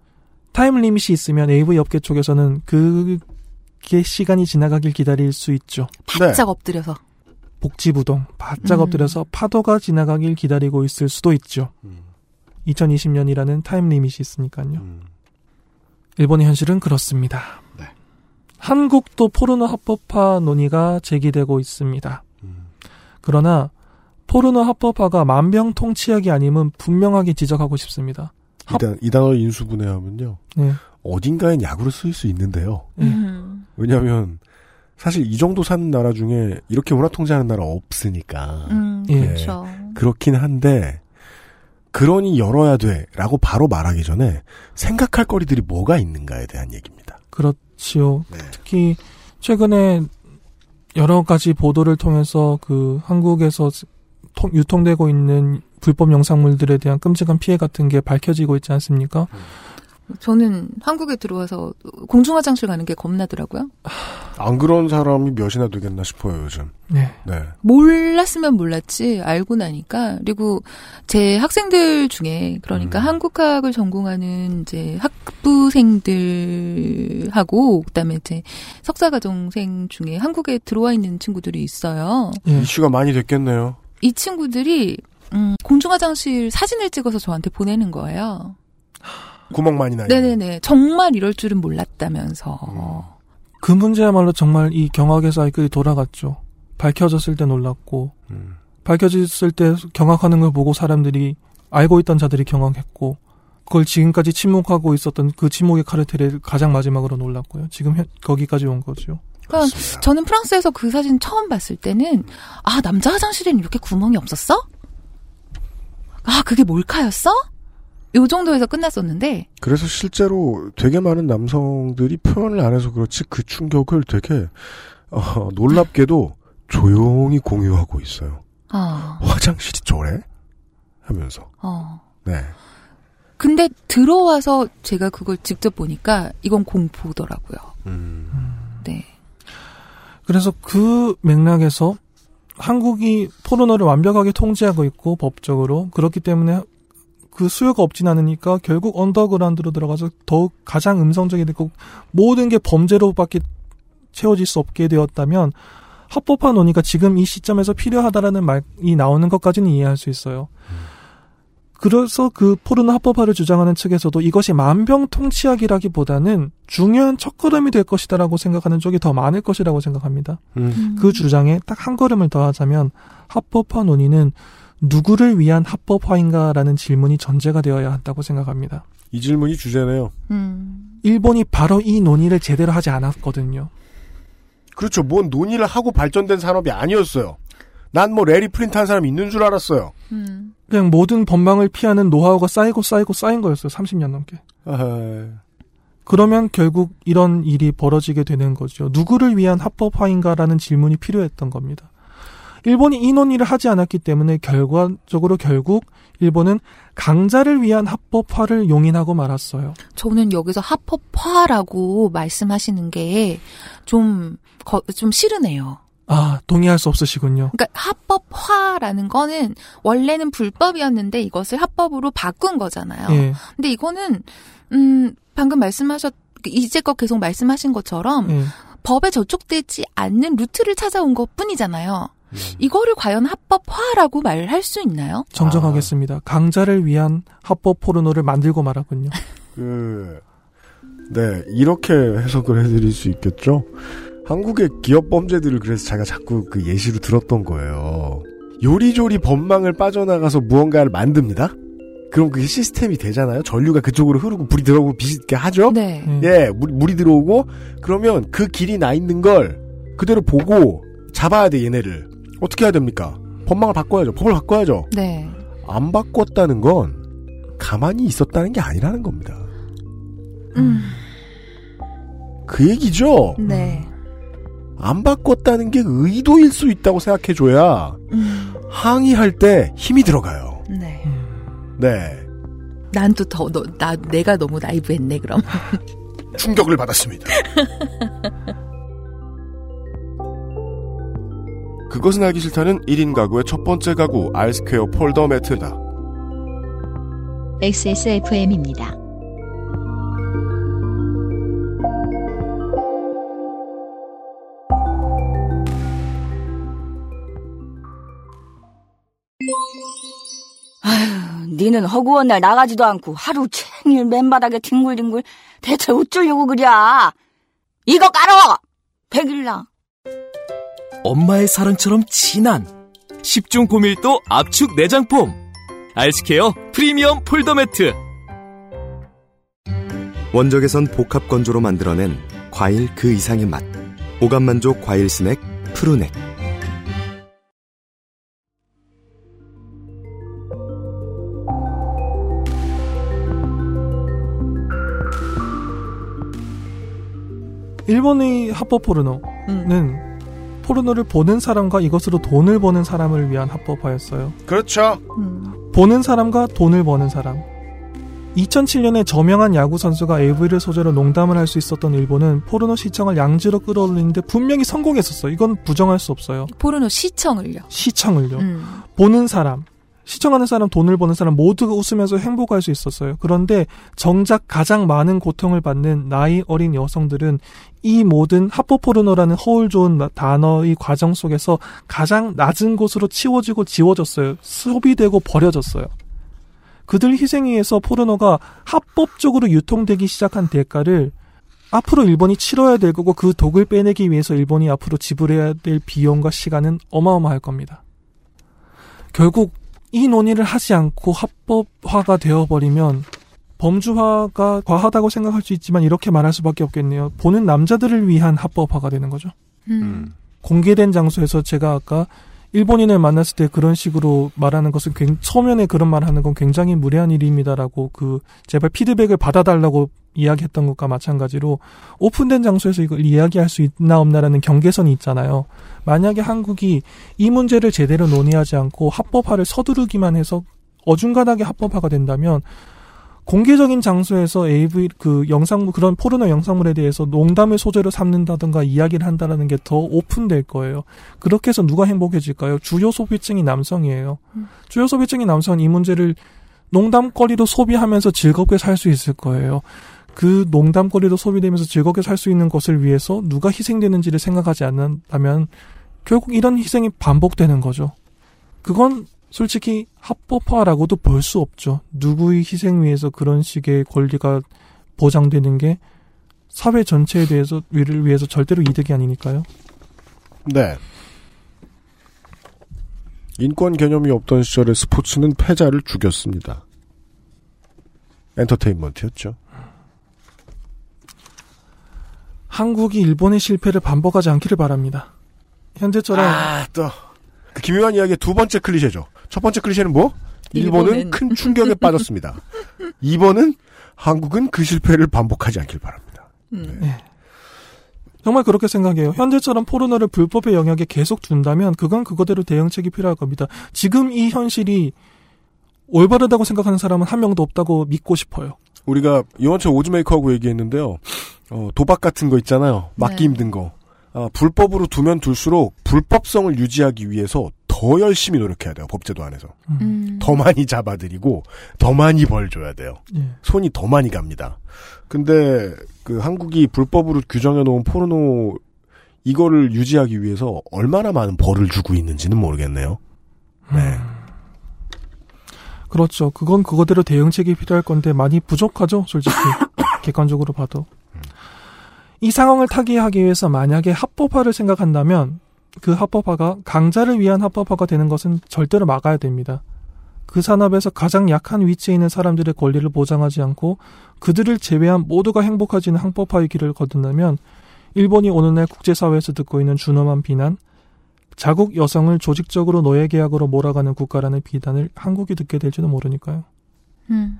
타임 리밋이 있으면 AV 업계 쪽에서는 그게 시간이 지나가길 기다릴 수 있죠. 바짝 엎드려서. 복지부동 바짝 음. 엎드려서 파도가 지나가길 기다리고 있을 수도 있죠. 2020년이라는 time limit이 있으니까요. 일본의 현실은 그렇습니다. 한국도 포르노 합법화 논의가 제기되고 있습니다. 그러나 포르노 합법화가 만병통치약이 아님은 분명하게 지적하고 싶습니다. 이, 단, 이 단어 인수분해하면요. 네. 어딘가엔 약으로 쓰일 수 있는데요. 음. 왜냐하면 사실 이 정도 사는 나라 중에 이렇게 문화 통제하는 나라 없으니까. 음, 예. 그렇죠. 그렇긴 한데 그러니 열어야 돼라고 바로 말하기 전에 생각할 거리들이 뭐가 있는가에 대한 얘기입니다. 그렇지요. 네. 특히 최근에 여러 가지 보도를 통해서 그 한국에서 통- 유통되고 있는 불법 영상물들에 대한 끔찍한 피해 같은 게 밝혀지고 있지 않습니까? 저는 한국에 들어와서 공중 화장실 가는 게 겁나더라고요. 안 그런 사람이 몇이나 되겠나 싶어요 요즘. 네. 네. 몰랐으면 몰랐지 알고 나니까 그리고 제 학생들 중에 그러니까 음. 한국학을 전공하는 이제 학부생들하고 그다음에 이제 석사과정생 중에 한국에 들어와 있는 친구들이 있어요. 예. 이슈가 많이 됐겠네요. 이 친구들이 음, 공중 화장실 사진을 찍어서 저한테 보내는 거예요. 구멍 많이 나요. 네네네. 정말 이럴 줄은 몰랐다면서. 그 문제야말로 정말 이 경악의 사이클이 돌아갔죠. 밝혀졌을 때 놀랐고, 음. 밝혀졌을 때 경악하는 걸 보고 사람들이 알고 있던 자들이 경악했고, 그걸 지금까지 침묵하고 있었던 그 침묵의 카르텔을 가장 마지막으로 놀랐고요. 지금 현- 거기까지 온 거죠. 그러니까 저는 프랑스에서 그 사진 처음 봤을 때는 아 남자 화장실에는 이렇게 구멍이 없었어? 아 그게 몰카였어? 요 정도에서 끝났었는데 그래서 실제로 되게 많은 남성들이 표현을 안 해서 그렇지 그 충격을 되게 어, 놀랍게도 조용히 공유하고 있어요. 아 화장실이 저래? 하면서. 어. 네. 근데 들어와서 제가 그걸 직접 보니까 이건 공포더라고요. 네. 그래서 그 맥락에서 한국이 포르노를 완벽하게 통제하고 있고 법적으로 그렇기 때문에 그 수요가 없진 않으니까 결국 언더그라운드로 들어가서 더욱 가장 음성적이 되고 모든 게 범죄로밖에 채워질 수 없게 되었다면 합법화 논의가 지금 이 시점에서 필요하다라는 말이 나오는 것까지는 이해할 수 있어요. 그래서 그 포르노 합법화를 주장하는 측에서도 이것이 만병통치약이라기보다는 중요한 첫걸음이 될 것이다라고 생각하는 쪽이 더 많을 것이라고 생각합니다. 음. 그 주장에 딱 한 걸음을 더하자면 합법화 논의는 누구를 위한 합법화인가라는 질문이 전제가 되어야 한다고 생각합니다. 이 질문이 주제네요. 음. 일본이 바로 이 논의를 제대로 하지 않았거든요. 그렇죠. 뭔 논의를 하고 발전된 산업이 아니었어요. 난 뭐 레리 프린트 한 사람 있는 줄 알았어요. 음. 그냥 모든 법망을 피하는 노하우가 쌓이고 쌓이고 쌓인 거였어요. 30년 넘게. 그러면 결국 이런 일이 벌어지게 되는 거죠. 누구를 위한 합법화인가라는 질문이 필요했던 겁니다. 일본이 이 논의를 하지 않았기 때문에 결과적으로 결국 일본은 강자를 위한 합법화를 용인하고 말았어요. 저는 여기서 합법화라고 말씀하시는 게 좀, 좀 싫으네요. 아, 동의할 수 없으시군요. 그러니까 합법화라는 거는 원래는 불법이었는데 이것을 합법으로 바꾼 거잖아요. 예. 근데 이거는 음 방금 말씀하셨 이제껏 계속 말씀하신 것처럼 예. 법에 저촉되지 않는 루트를 찾아온 것 뿐이잖아요. 음. 이거를 과연 합법화라고 말할 수 있나요? 정정하겠습니다. 강자를 위한 합법 포르노를 만들고 말았군요. 그, 네, 이렇게 해석을 해드릴 수 있겠죠? 한국의 기업 범죄들을 그래서 제가 자꾸 그 예시로 들었던 거예요. 요리조리 법망을 빠져나가서 무언가를 만듭니다? 그럼 그게 시스템이 되잖아요? 전류가 그쪽으로 흐르고 불이 들어오고 비슷하죠? 네. 예. 예, 물, 물이 들어오고, 그러면 그 길이 나 있는 걸 그대로 보고 잡아야 돼, 얘네를. 어떻게 해야 됩니까? 법망을 바꿔야죠. 법을 바꿔야죠. 네. 안 바꿨다는 건 가만히 있었다는 게 아니라는 겁니다. 음. 그 얘기죠. 네. 안 바꿨다는 게 의도일 수 있다고 생각해줘야 음. 항의할 때 힘이 들어가요. 네. 네. 난 또 더, 너, 나, 내가 너무 나이브했네, 그럼. 충격을 받았습니다. 그것은 알기 싫다는 1인 가구의 첫 번째 가구 알스퀘어 폴더 매트다. XSFM입니다. 니는 허구한 날 나가지도 않고 하루 종일 맨바닥에 뒹굴뒹굴 대체 어쩌려고 그랴? 이거 깔어! 백일랑. 엄마의 사랑처럼 진한 10중 고밀도 압축 내장폼 알스케어 프리미엄 폴더 매트 원적에선 복합 건조로 만들어낸 과일 그 이상의 맛. 오감 만족 과일 스낵 푸르넥. 일본의 합법 포르노는 포르노를 보는 사람과 이것으로 돈을 버는 사람을 위한 합법화였어요. 그렇죠. 보는 사람과 돈을 버는 사람. 2007년에 저명한 야구 선수가 AV를 소재로 농담을 할 수 있었던 일본은 포르노 시청을 양지로 끌어올리는데 분명히 성공했었어요. 이건 부정할 수 없어요. 포르노 시청을요. 시청을요. 음. 보는 사람, 시청하는 사람, 돈을 버는 사람 모두가 웃으면서 행복할 수 있었어요. 그런데 정작 가장 많은 고통을 받는 나이 어린 여성들은 이 모든 합법 포르노라는 허울 좋은 단어의 과정 속에서 가장 낮은 곳으로 치워지고 지워졌어요. 소비되고 버려졌어요. 그들 희생에 의해서 포르노가 합법적으로 유통되기 시작한 대가를 앞으로 일본이 치러야 될 거고 그 독을 빼내기 위해서 일본이 앞으로 지불해야 될 비용과 시간은 어마어마할 겁니다. 결국 이 논의를 하지 않고 합법화가 되어버리면 범주화가 과하다고 생각할 수 있지만 이렇게 말할 수밖에 없겠네요. 보는 남자들을 위한 합법화가 되는 거죠. 음. 공개된 장소에서 제가 아까 일본인을 만났을 때 그런 식으로 말하는 것은 굉, 서면에 그런 말 하는 건 굉장히 무례한 일입니다라고 그 제발 피드백을 받아달라고 이야기했던 것과 마찬가지로 오픈된 장소에서 이걸 이야기할 수 있나 없나라는 경계선이 있잖아요. 만약에 한국이 이 문제를 제대로 논의하지 않고 합법화를 서두르기만 해서 어중간하게 합법화가 된다면 공개적인 장소에서 AV 그 영상 그런 포르노 영상물에 대해서 농담을 소재로 삼는다든가 이야기를 한다라는 게 더 오픈될 거예요. 그렇게 해서 누가 행복해질까요? 주요 소비층이 남성이에요. 음. 주요 소비층이 남성은 이 문제를 농담거리로 소비하면서 즐겁게 살 수 있을 거예요. 그 농담거리로 소비되면서 즐겁게 살 수 있는 것을 위해서 누가 희생되는지를 생각하지 않는다면 결국 이런 희생이 반복되는 거죠. 그건 솔직히 합법화라고도 볼 수 없죠. 누구의 희생 위해서 그런 식의 권리가 보장되는 게 사회 전체에 대해서 위를 위해서 절대로 이득이 아니니까요. 네. 인권 개념이 없던 시절에 스포츠는 패자를 죽였습니다. 엔터테인먼트였죠. 한국이 일본의 실패를 반복하지 않기를 바랍니다. 현재처럼 아, 또. 그 기묘한 이야기의 두 번째 클리셰죠. 첫 번째 클리셰는 뭐? 일본은, 일본은. 큰 충격에 빠졌습니다. 2번은 한국은 그 실패를 반복하지 않길 바랍니다. 네. 정말 그렇게 생각해요. 현재처럼 포르노를 불법의 영역에 계속 둔다면 그건 그거대로 대응책이 필요할 겁니다. 지금 이 현실이 올바르다고 생각하는 사람은 한 명도 없다고 믿고 싶어요. 우리가 이원철 오즈메이커하고 얘기했는데요. 어, 도박 같은 거 있잖아요. 막기 네. 힘든 거. 아, 불법으로 두면 둘수록 불법성을 유지하기 위해서 더 열심히 노력해야 돼요. 법제도 안에서. 음. 더 많이 잡아들이고 더 많이 벌 줘야 돼요. 예. 손이 더 많이 갑니다. 근데 그 한국이 불법으로 규정해 놓은 포르노 이거를 유지하기 위해서 얼마나 많은 벌을 주고 있는지는 모르겠네요. 네. 그렇죠. 그건 그거대로 대응책이 필요할 건데 많이 부족하죠, 솔직히. 객관적으로 봐도. 이 상황을 타개하기 위해서 만약에 합법화를 생각한다면 그 합법화가 강자를 위한 합법화가 되는 것은 절대로 막아야 됩니다. 그 산업에서 가장 약한 위치에 있는 사람들의 권리를 보장하지 않고 그들을 제외한 모두가 행복해지는 합법화의 길을 거둔다면 일본이 오늘날 국제사회에서 듣고 있는 준엄한 비난, 자국 여성을 조직적으로 노예 계약으로 몰아가는 국가라는 비난을 한국이 듣게 될지도 모르니까요. 음.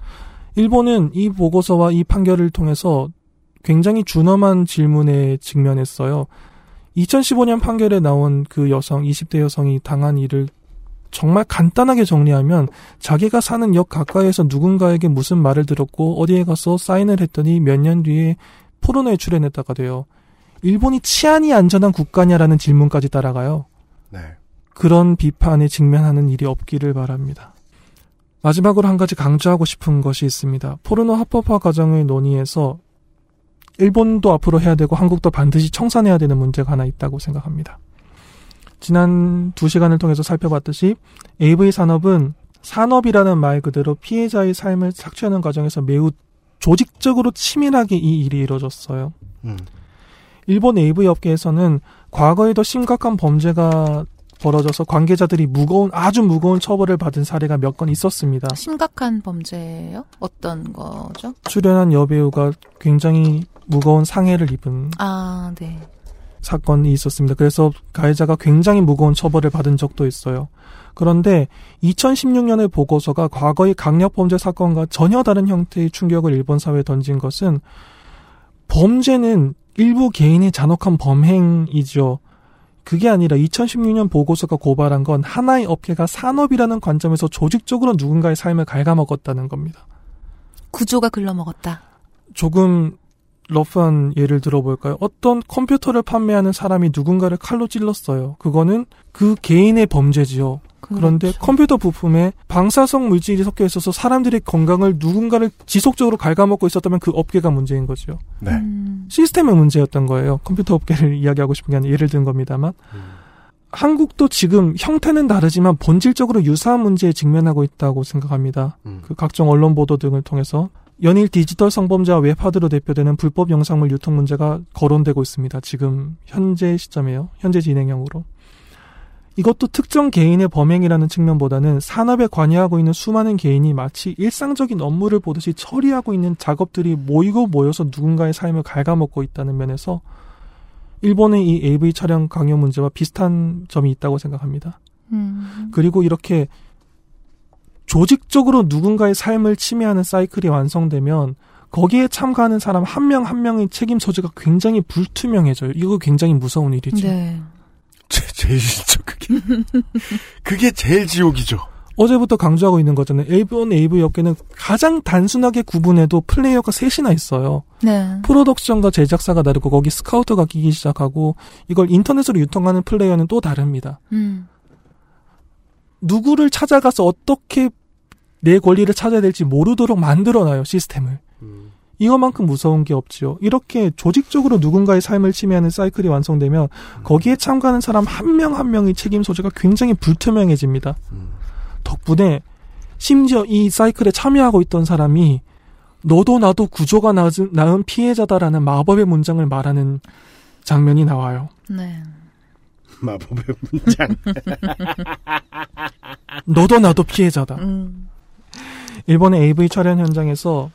일본은 이 보고서와 이 판결을 통해서 굉장히 준엄한 질문에 직면했어요. 2015년 판결에 나온 그 여성, 20대 여성이 당한 일을 정말 간단하게 정리하면 자기가 사는 역 가까이에서 누군가에게 무슨 말을 들었고 어디에 가서 사인을 했더니 몇 년 뒤에 포르노에 출연했다가 돼요. 일본이 치안이 안전한 국가냐라는 질문까지 따라가요. 네. 그런 비판에 직면하는 일이 없기를 바랍니다. 마지막으로 한 가지 강조하고 싶은 것이 있습니다. 포르노 합법화 과정의 논의에서 일본도 앞으로 해야 되고 한국도 반드시 청산해야 되는 문제가 하나 있다고 생각합니다. 지난 두 시간을 통해서 살펴봤듯이 AV 산업은 산업이라는 말 그대로 피해자의 삶을 착취하는 과정에서 매우 조직적으로 치밀하게 이 일이 이루어졌어요. 음. 일본 AV 업계에서는 과거에 더 심각한 범죄가 벌어져서 관계자들이 무거운 아주 무거운 처벌을 받은 사례가 몇 건 있었습니다. 심각한 범죄예요? 어떤 거죠? 출연한 여배우가 굉장히 무거운 상해를 입은 아, 네. 사건이 있었습니다. 그래서 가해자가 굉장히 무거운 처벌을 받은 적도 있어요. 그런데 2016년의 보고서가 과거의 강력범죄 사건과 전혀 다른 형태의 충격을 일본 사회에 던진 것은 범죄는 일부 개인의 잔혹한 범행이죠. 그게 아니라 2016년 보고서가 고발한 건 하나의 업계가 산업이라는 관점에서 조직적으로 누군가의 삶을 갉아먹었다는 겁니다. 구조가 글러먹었다. 조금 러프한 예를 들어볼까요? 어떤 컴퓨터를 판매하는 사람이 누군가를 칼로 찔렀어요. 그거는 그 개인의 범죄지요. 그런데 컴퓨터 부품에 방사성 물질이 섞여 있어서 사람들의 건강을 누군가를 지속적으로 갉아먹고 있었다면 그 업계가 문제인 거죠. 네. 음. 시스템의 문제였던 거예요. 컴퓨터 업계를 이야기하고 싶은 게 아니라 예를 든 겁니다만. 한국도 지금 형태는 다르지만 본질적으로 유사한 문제에 직면하고 있다고 생각합니다. 그 각종 언론 보도 등을 통해서 연일 디지털 성범죄와 웹하드로 대표되는 불법 영상물 유통 문제가 거론되고 있습니다. 지금 현재 시점이에요. 현재 진행형으로. 이것도 특정 개인의 범행이라는 측면보다는 산업에 관여하고 있는 수많은 개인이 마치 일상적인 업무를 보듯이 처리하고 있는 작업들이 모이고 모여서 누군가의 삶을 갉아먹고 있다는 면에서 일본의 이 AV 촬영 강요 문제와 비슷한 점이 있다고 생각합니다. 음. 그리고 이렇게 조직적으로 누군가의 삶을 침해하는 사이클이 완성되면 거기에 참가하는 사람 한 명한 명의 책임 소재가 굉장히 불투명해져요. 이거 굉장히 무서운 일이죠. 네. 제, 제일 진짜 그게 그게 제일 지옥이죠. 어제부터 강조하고 있는 거잖아요. 일본 AV 업계는 가장 단순하게 구분해도 플레이어가 셋이나 있어요. 네. 프로덕션과 제작사가 다르고 거기 스카우터가 끼기 시작하고 이걸 인터넷으로 유통하는 플레이어는 또 다릅니다. 음. 누구를 찾아가서 어떻게 내 권리를 찾아야 될지 모르도록 만들어놔요 시스템을. 이거만큼 무서운 게 없지요. 이렇게 조직적으로 누군가의 삶을 침해하는 사이클이 완성되면 거기에 참가하는 사람 한 명한 명의 책임 소재가 굉장히 불투명해집니다. 덕분에 심지어 이 사이클에 참여하고 있던 사람이 너도 나도 구조가 나은 피해자다라는 마법의 문장을 말하는 장면이 나와요. 네. 마법의 문장. 너도 나도 피해자다. 음. 일본의 AV 촬영 현장에서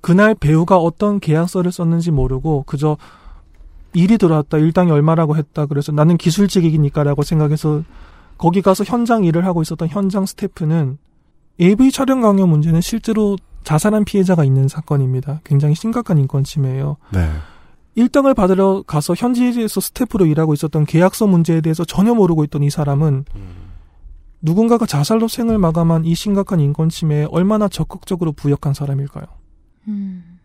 그날 배우가 어떤 계약서를 썼는지 모르고 그저 일이 들어왔다. 일당이 얼마라고 했다. 그래서 나는 기술직이니까라고 생각해서 거기 가서 현장 일을 하고 있었던 현장 스태프는 AV 촬영 강요 문제는 실제로 자살한 피해자가 있는 사건입니다. 굉장히 심각한 인권 침해예요. 네. 일당을 받으러 가서 현지에서 스태프로 일하고 있었던 계약서 문제에 대해서 전혀 모르고 있던 이 사람은 누군가가 자살로 생을 마감한 이 심각한 인권 침해에 얼마나 적극적으로 부역한 사람일까요? 음.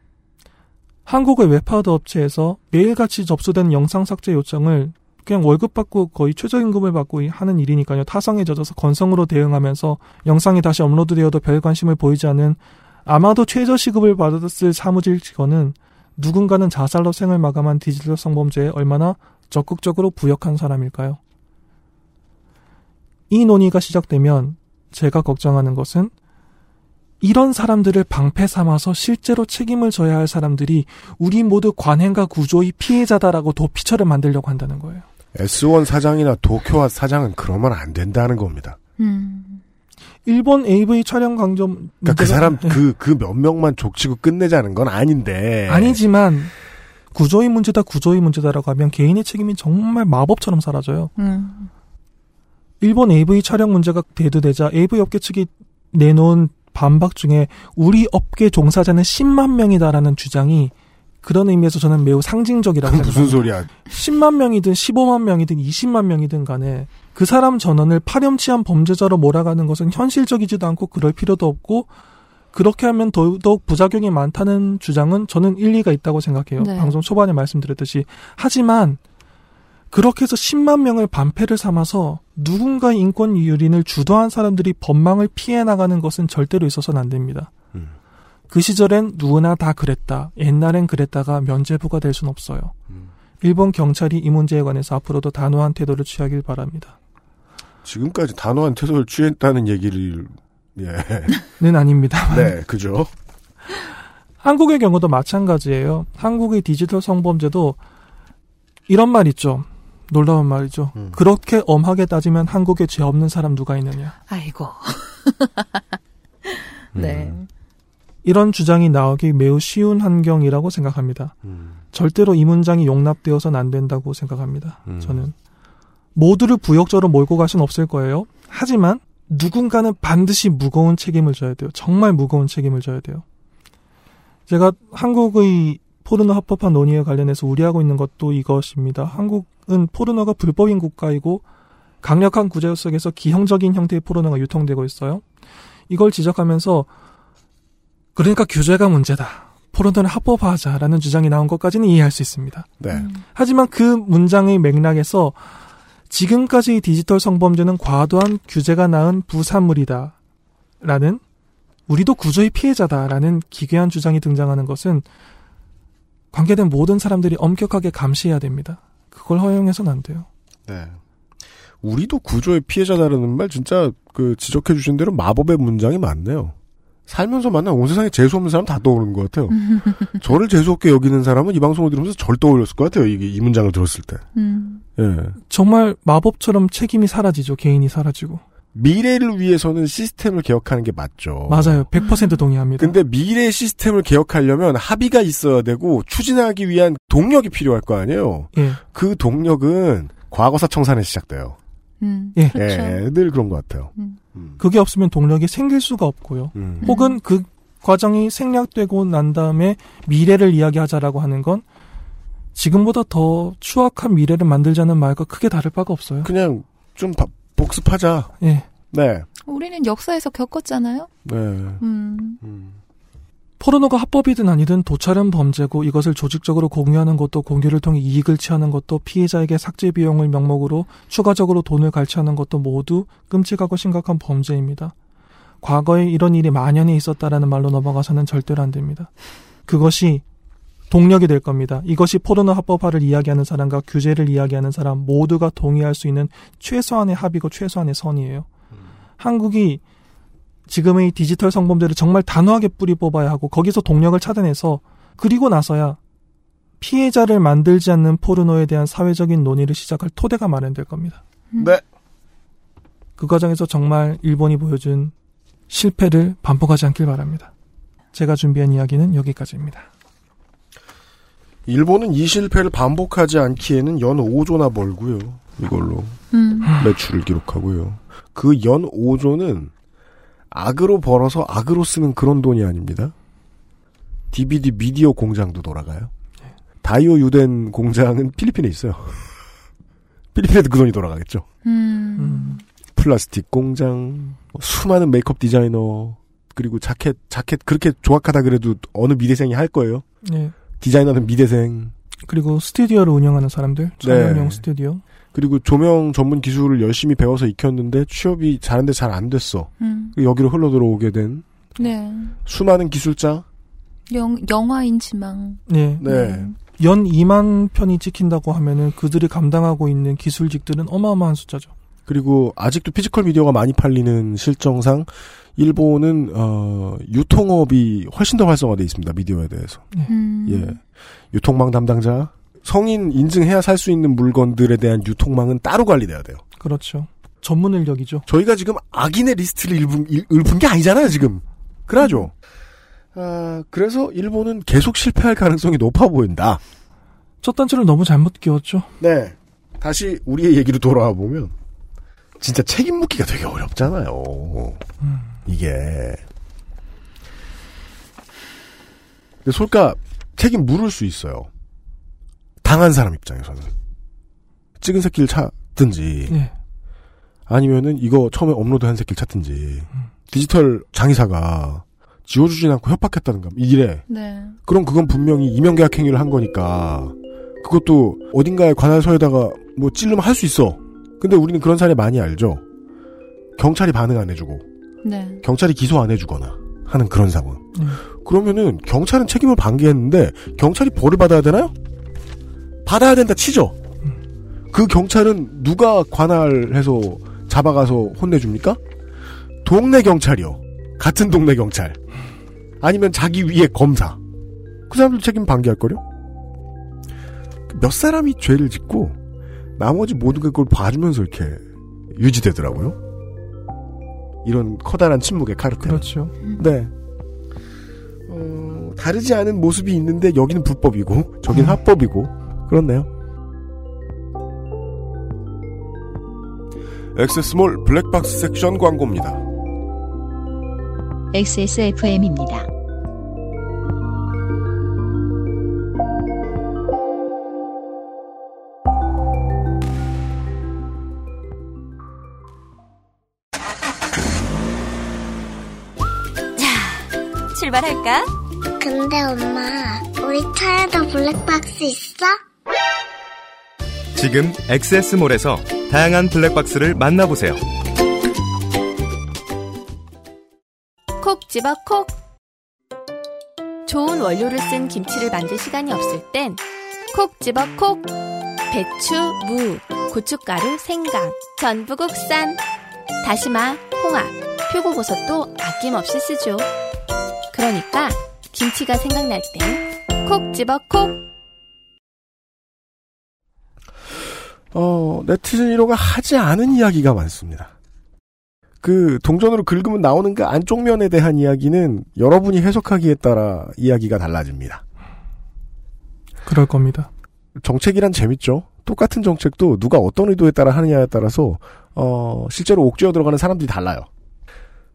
한국의 웹하드 업체에서 매일같이 접수된 영상 삭제 요청을 그냥 월급 받고 거의 최저임금을 받고 하는 일이니까요. 타성에 젖어서 건성으로 대응하면서 영상이 다시 업로드되어도 별 관심을 보이지 않은 아마도 최저시급을 받았을 사무직 직원은 누군가는 자살로 생을 마감한 디지털 성범죄에 얼마나 적극적으로 부역한 사람일까요? 이 논의가 시작되면 제가 걱정하는 것은 이런 사람들을 방패 삼아서 실제로 책임을 져야 할 사람들이 우리 모두 관행과 구조의 피해자다라고 도피처를 만들려고 한다는 거예요. S1 사장이나 도쿄와 사장은 그러면 안 된다는 겁니다. 음. 일본 AV 촬영 강점 그러니까 그 사람 네. 그그 몇 명만 족치고 끝내자는 건 아닌데. 아니지만 구조의 문제다 구조의 문제다라고 하면 개인의 책임이 정말 마법처럼 사라져요. 음. 일본 AV 촬영 문제가 대두되자 AV 업계 측이 내놓은 반박 중에 우리 업계 종사자는 10만 명이다라는 주장이 그런 의미에서 저는 매우 상징적이라고 생각합니다. 무슨 소리야? 10만 명이든 15만 명이든 20만 명이든 간에 그 사람 전원을 파렴치한 범죄자로 몰아가는 것은 현실적이지도 않고 그럴 필요도 없고 그렇게 하면 더더욱 부작용이 많다는 주장은 저는 일리가 있다고 생각해요. 네. 방송 초반에 말씀드렸듯이. 하지만 그렇게 해서 10만 명을 반패를 삼아서 누군가의 인권 유린을 주도한 사람들이 법망을 피해 나가는 것은 절대로 있어서는 안 됩니다. 음. 그 시절엔 누구나 다 그랬다. 옛날엔 그랬다가 면죄부가 될 수는 없어요. 음. 일본 경찰이 이 문제에 관해서 앞으로도 단호한 태도를 취하길 바랍니다. 지금까지 단호한 태도를 취했다는 얘기를 예. 는 아닙니다. 네, 그죠? 한국의 경우도 마찬가지예요. 한국의 디지털 성범죄도 이런 말 있죠. 놀라운 말이죠. 음. 그렇게 엄하게 따지면 한국에 죄 없는 사람 누가 있느냐. 아이고. 네. 이런 주장이 나오기 매우 쉬운 환경이라고 생각합니다. 음. 절대로 이 문장이 용납되어서는 안 된다고 생각합니다. 음. 저는 모두를 부역적으로 몰고 갈 수는 없을 거예요. 하지만 누군가는 반드시 무거운 책임을 져야 돼요. 정말 무거운 책임을 져야 돼요. 제가 한국의 포르노 합법화 논의에 관련해서 우려하고 있는 것도 이것입니다. 한국은 포르노가 불법인 국가이고 강력한 규제 속에서 기형적인 형태의 포르노가 유통되고 있어요. 이걸 지적하면서 그러니까 규제가 문제다. 포르노를 합법화하자라는 주장이 나온 것까지는 이해할 수 있습니다. 네. 하지만 그 문장의 맥락에서 지금까지의 디지털 성범죄는 과도한 규제가 낳은 부산물이다. 라는 우리도 구조의 피해자다라는 기괴한 주장이 등장하는 것은 관계된 모든 사람들이 엄격하게 감시해야 됩니다. 그걸 허용해서는 안 돼요. 네. 우리도 구조의 피해자다라는 말 진짜 그 지적해 주신 대로 마법의 문장이 많네요. 살면서 만난 온 세상에 재수 없는 사람 다 떠오르는 것 같아요. 저를 재수 없게 여기는 사람은 이 방송을 들으면서 절 떠올렸을 것 같아요. 이게 이 문장을 들었을 때. 음. 예. 정말 마법처럼 책임이 사라지죠. 개인이 사라지고. 미래를 위해서는 시스템을 개혁하는 게 맞죠. 맞아요. 100% 동의합니다. 근데 미래 시스템을 개혁하려면 합의가 있어야 되고 추진하기 위한 동력이 필요할 거 아니에요. 예. 그 동력은 과거사 청산에 시작돼요. 음. 예. 예, 늘 그런 것 같아요. 그게 없으면 동력이 생길 수가 없고요. 음. 혹은 그 과정이 생략되고 난 다음에 미래를 이야기하자라고 하는 건 지금보다 더 추악한 미래를 만들자는 말과 크게 다를 바가 없어요. 그냥 좀 바- 복습하자. 예. 네. 우리는 역사에서 겪었잖아요. 네. 음. 포르노가 합법이든 아니든 도찰은 범죄고 이것을 조직적으로 공유하는 것도 공유를 통해 이익을 취하는 것도 피해자에게 삭제 비용을 명목으로 추가적으로 돈을 갈취하는 것도 모두 끔찍하고 심각한 범죄입니다. 과거에 이런 일이 만연히 있었다라는 말로 넘어가서는 절대로 안 됩니다. 그것이 동력이 될 겁니다. 이것이 포르노 합법화를 이야기하는 사람과 규제를 이야기하는 사람 모두가 동의할 수 있는 최소한의 합의고 최소한의 선이에요. 한국이 지금의 디지털 성범죄를 정말 단호하게 뿌리 뽑아야 하고 거기서 동력을 찾아내서 그리고 나서야 피해자를 만들지 않는 포르노에 대한 사회적인 논의를 시작할 토대가 마련될 겁니다. 네. 그 과정에서 정말 일본이 보여준 실패를 반복하지 않길 바랍니다. 제가 준비한 이야기는 여기까지입니다. 일본은 이 실패를 반복하지 않기에는 연 5조나 벌고요. 이걸로 음. 매출을 기록하고요. 그 연 5조는 악으로 벌어서 악으로 쓰는 그런 돈이 아닙니다. DVD 미디어 공장도 돌아가요. 다이오 유덴 공장은 필리핀에 있어요. 필리핀에도 그 돈이 돌아가겠죠. 음. 플라스틱 공장, 수많은 메이크업 디자이너, 그리고 자켓, 자켓 그렇게 조악하다 그래도 어느 미대생이 할 거예요. 네. 디자이너는 미대생. 그리고 스튜디오를 운영하는 사람들, 촬영용 네. 스튜디오. 그리고 조명 전문 기술을 열심히 배워서 익혔는데 취업이 잘하는데 잘 안 됐어. 음. 여기로 흘러 들어오게 된 네. 수많은 기술자. 영, 영화인 지망. 네. 네. 연 2만 편이 찍힌다고 하면은 그들이 감당하고 있는 기술직들은 어마어마한 숫자죠. 그리고 아직도 physical 미디어가 많이 팔리는 실정상 일본은 어 유통업이 훨씬 더 활성화돼 있습니다. 미디어에 대해서. 음. 예. 유통망 담당자 성인 인증해야 살 수 있는 물건들에 대한 유통망은 따로 관리돼야 돼요. 그렇죠. 전문 인력이죠. 저희가 지금 악인의 리스트를 읊은, 일- 읊은 게 아니잖아요, 지금. 그러죠. 아, 그래서 일본은 계속 실패할 가능성이 높아 보인다. 첫 단추를 너무 잘못 끼웠죠. 네. 다시 우리의 얘기로 돌아와 보면 진짜 책임 묻기가 되게 어렵잖아요. 이게 근데 솔까 책임 물을 수 있어요. 당한 사람 입장에서는. 찍은 새끼를 찾든지, 예. 아니면은 이거 처음에 업로드한 새끼를 찾든지, 디지털 장의사가 지워주진 않고 협박했다든가, 이래. 네. 그럼 그건 분명히 이명계약 행위를 한 거니까, 그것도 어딘가에 관할서에다가 뭐 찔르면 할 수 있어. 근데 우리는 그런 사례 많이 알죠? 경찰이 반응 안 해주고, 네. 경찰이 기소 안 해주거나 하는 그런 상황. 음. 그러면은 경찰은 책임을 방기했는데 경찰이 벌을 받아야 되나요? 받아야 된다 치죠. 그 경찰은 누가 관할해서 잡아가서 혼내줍니까? 동네 경찰이요. 같은 동네 경찰. 아니면 자기 위에 검사. 그 사람들 책임 방기할 거요? 몇 사람이 죄를 짓고 나머지 모두가 그걸 봐주면서 이렇게 유지되더라고요. 이런 커다란 침묵의 카르텔. 그렇죠. 네. 어, 다르지 않은 모습이 있는데 여기는 불법이고 저긴 합법이고 그렇네요. 엑세스몰 블랙박스 섹션 광고입니다. XSFM입니다. 출발할까? 근데 엄마, 우리 차에도 블랙박스 있어? 지금 엑세스몰에서 다양한 블랙박스를 만나보세요. 콕 집어 콕. 좋은 원료를 쓴 김치를 만들 시간이 없을 땐 콕 집어 콕. 배추, 무, 고춧가루, 생강, 전부 국산. 다시마, 홍합, 표고버섯도 아낌없이 쓰죠. 그러니까 김치가 생각날 땐콕 집어 콕. 어, 네티즌 1호가 하지 않은 이야기가 많습니다. 그 동전으로 긁으면 나오는 그 안쪽 면에 대한 이야기는 여러분이 해석하기에 따라 이야기가 달라집니다. 그럴 겁니다. 정책이란 재밌죠. 똑같은 정책도 누가 어떤 의도에 따라 하느냐에 따라서 어, 실제로 옥죄어 들어가는 사람들이 달라요.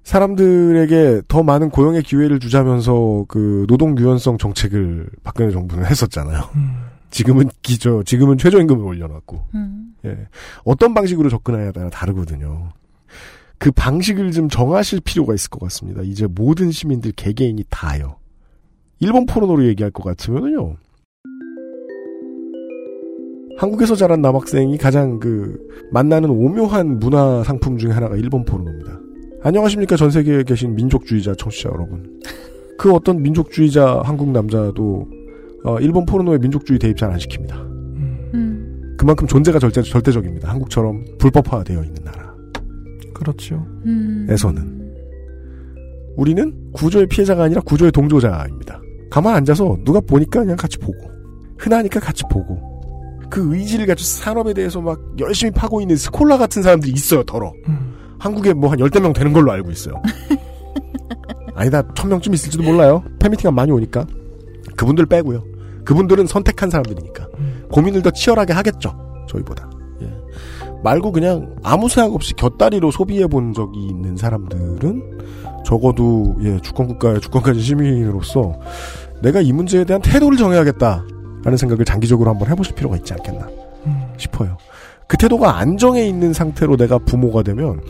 사람들에게 더 많은 고용의 기회를 주자면서 그 노동 유연성 정책을 박근혜 정부는 했었잖아요. 지금은 기저 지금은 최저임금을 올려놨고 음. 예. 어떤 방식으로 접근하냐에 따라 다르거든요. 그 방식을 좀 정하실 필요가 있을 것 같습니다. 이제 모든 시민들 개개인이 다요. 일본 포르노로 얘기할 것 같으면요. 한국에서 자란 남학생이 가장 그 만나는 오묘한 문화 상품 중에 하나가 일본 포르노입니다. 안녕하십니까 전 세계에 계신 민족주의자 청취자 여러분. 그 어떤 민족주의자 한국 남자도 어, 일본 포르노에 민족주의 대입 잘 안 시킵니다. 음. 그만큼 존재가 절대, 절대적입니다. 한국처럼 불법화되어 있는 나라. 그렇죠. 음. 에서는. 우리는 구조의 피해자가 아니라 구조의 동조자입니다. 가만 앉아서 누가 보니까 그냥 같이 보고. 흔하니까 같이 보고. 그 의지를 가지고 산업에 대해서 막 열심히 파고 있는 스콜라 같은 사람들이 있어요, 더러. 한국에 뭐 한 열대 명 되는 걸로 알고 있어요. 아니다, 천 명쯤 있을지도 몰라요. 팬미팅가 많이 오니까. 그분들 빼고요. 그분들은 선택한 사람들이니까. 고민을 더 치열하게 하겠죠. 저희보다. 예. 말고 그냥 아무 생각 없이 곁다리로 소비해 본 적이 있는 사람들은 적어도 예, 주권국가의 주권까지 시민으로서 내가 이 문제에 대한 태도를 정해야겠다. 라는 생각을 장기적으로 한번 해보실 필요가 있지 않겠나 싶어요. 그 태도가 안정해 있는 상태로 내가 부모가 되면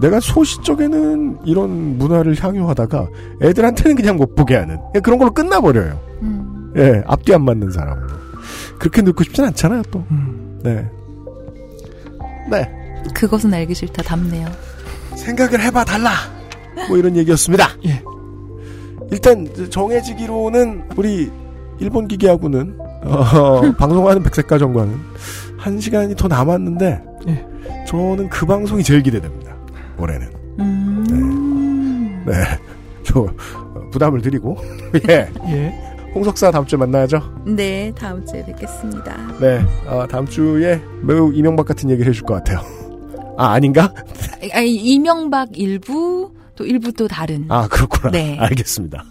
내가 소시적에는 이런 문화를 향유하다가 애들한테는 그냥 못 보게 하는 예, 그런 걸로 끝나버려요. 예, 앞뒤 안 맞는 사람으로. 그렇게 늙고 싶진 않잖아요, 또. 네. 네. 그것은 알기 싫다 답네요. 생각을 해봐 달라. 뭐 이런 얘기였습니다. 예. 일단 정해지기로는 우리 일본 기계하고는 어, 방송하는 백색가정과는 한 시간이 더 남았는데 예. 저는 그 방송이 제일 기대됩니다. 올해는. 음. 네. 저 어, 부담을 드리고 예. 예. 홍석사 다음 주에 만나야죠. 네, 다음 주에 뵙겠습니다. 네. 어, 다음 주에 매우 이명박 같은 얘기를 해줄 것 같아요. 아 아닌가? 아니, 이명박 일부, 또 일부 또 다른. 아 그렇구나. 네. 알겠습니다.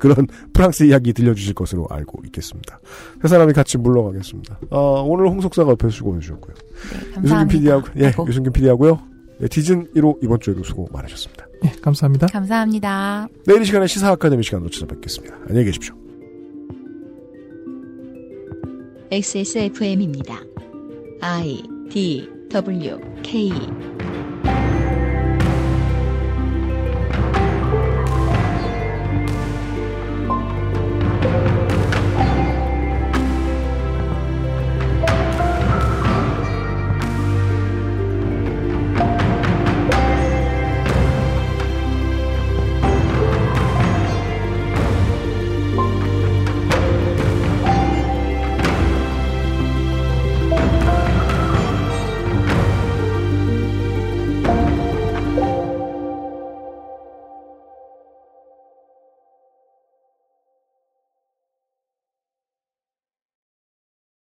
그런 프랑스 이야기 들려주실 것으로 알고 있겠습니다. 세 사람이 같이 물러가겠습니다. 어, 오늘 홍석사가 옆에서 수고해 주셨고요. 네, 유승균 PD하고, 예, 유승균 PD하고요. 네, 디즌 1호 이번 주에도 수고 많으셨습니다. 네, 감사합니다. 감사합니다. 내일 이 시간에 시사 아카데미 시간으로 찾아뵙겠습니다. 안녕히 계십시오. XSFM입니다. I D W K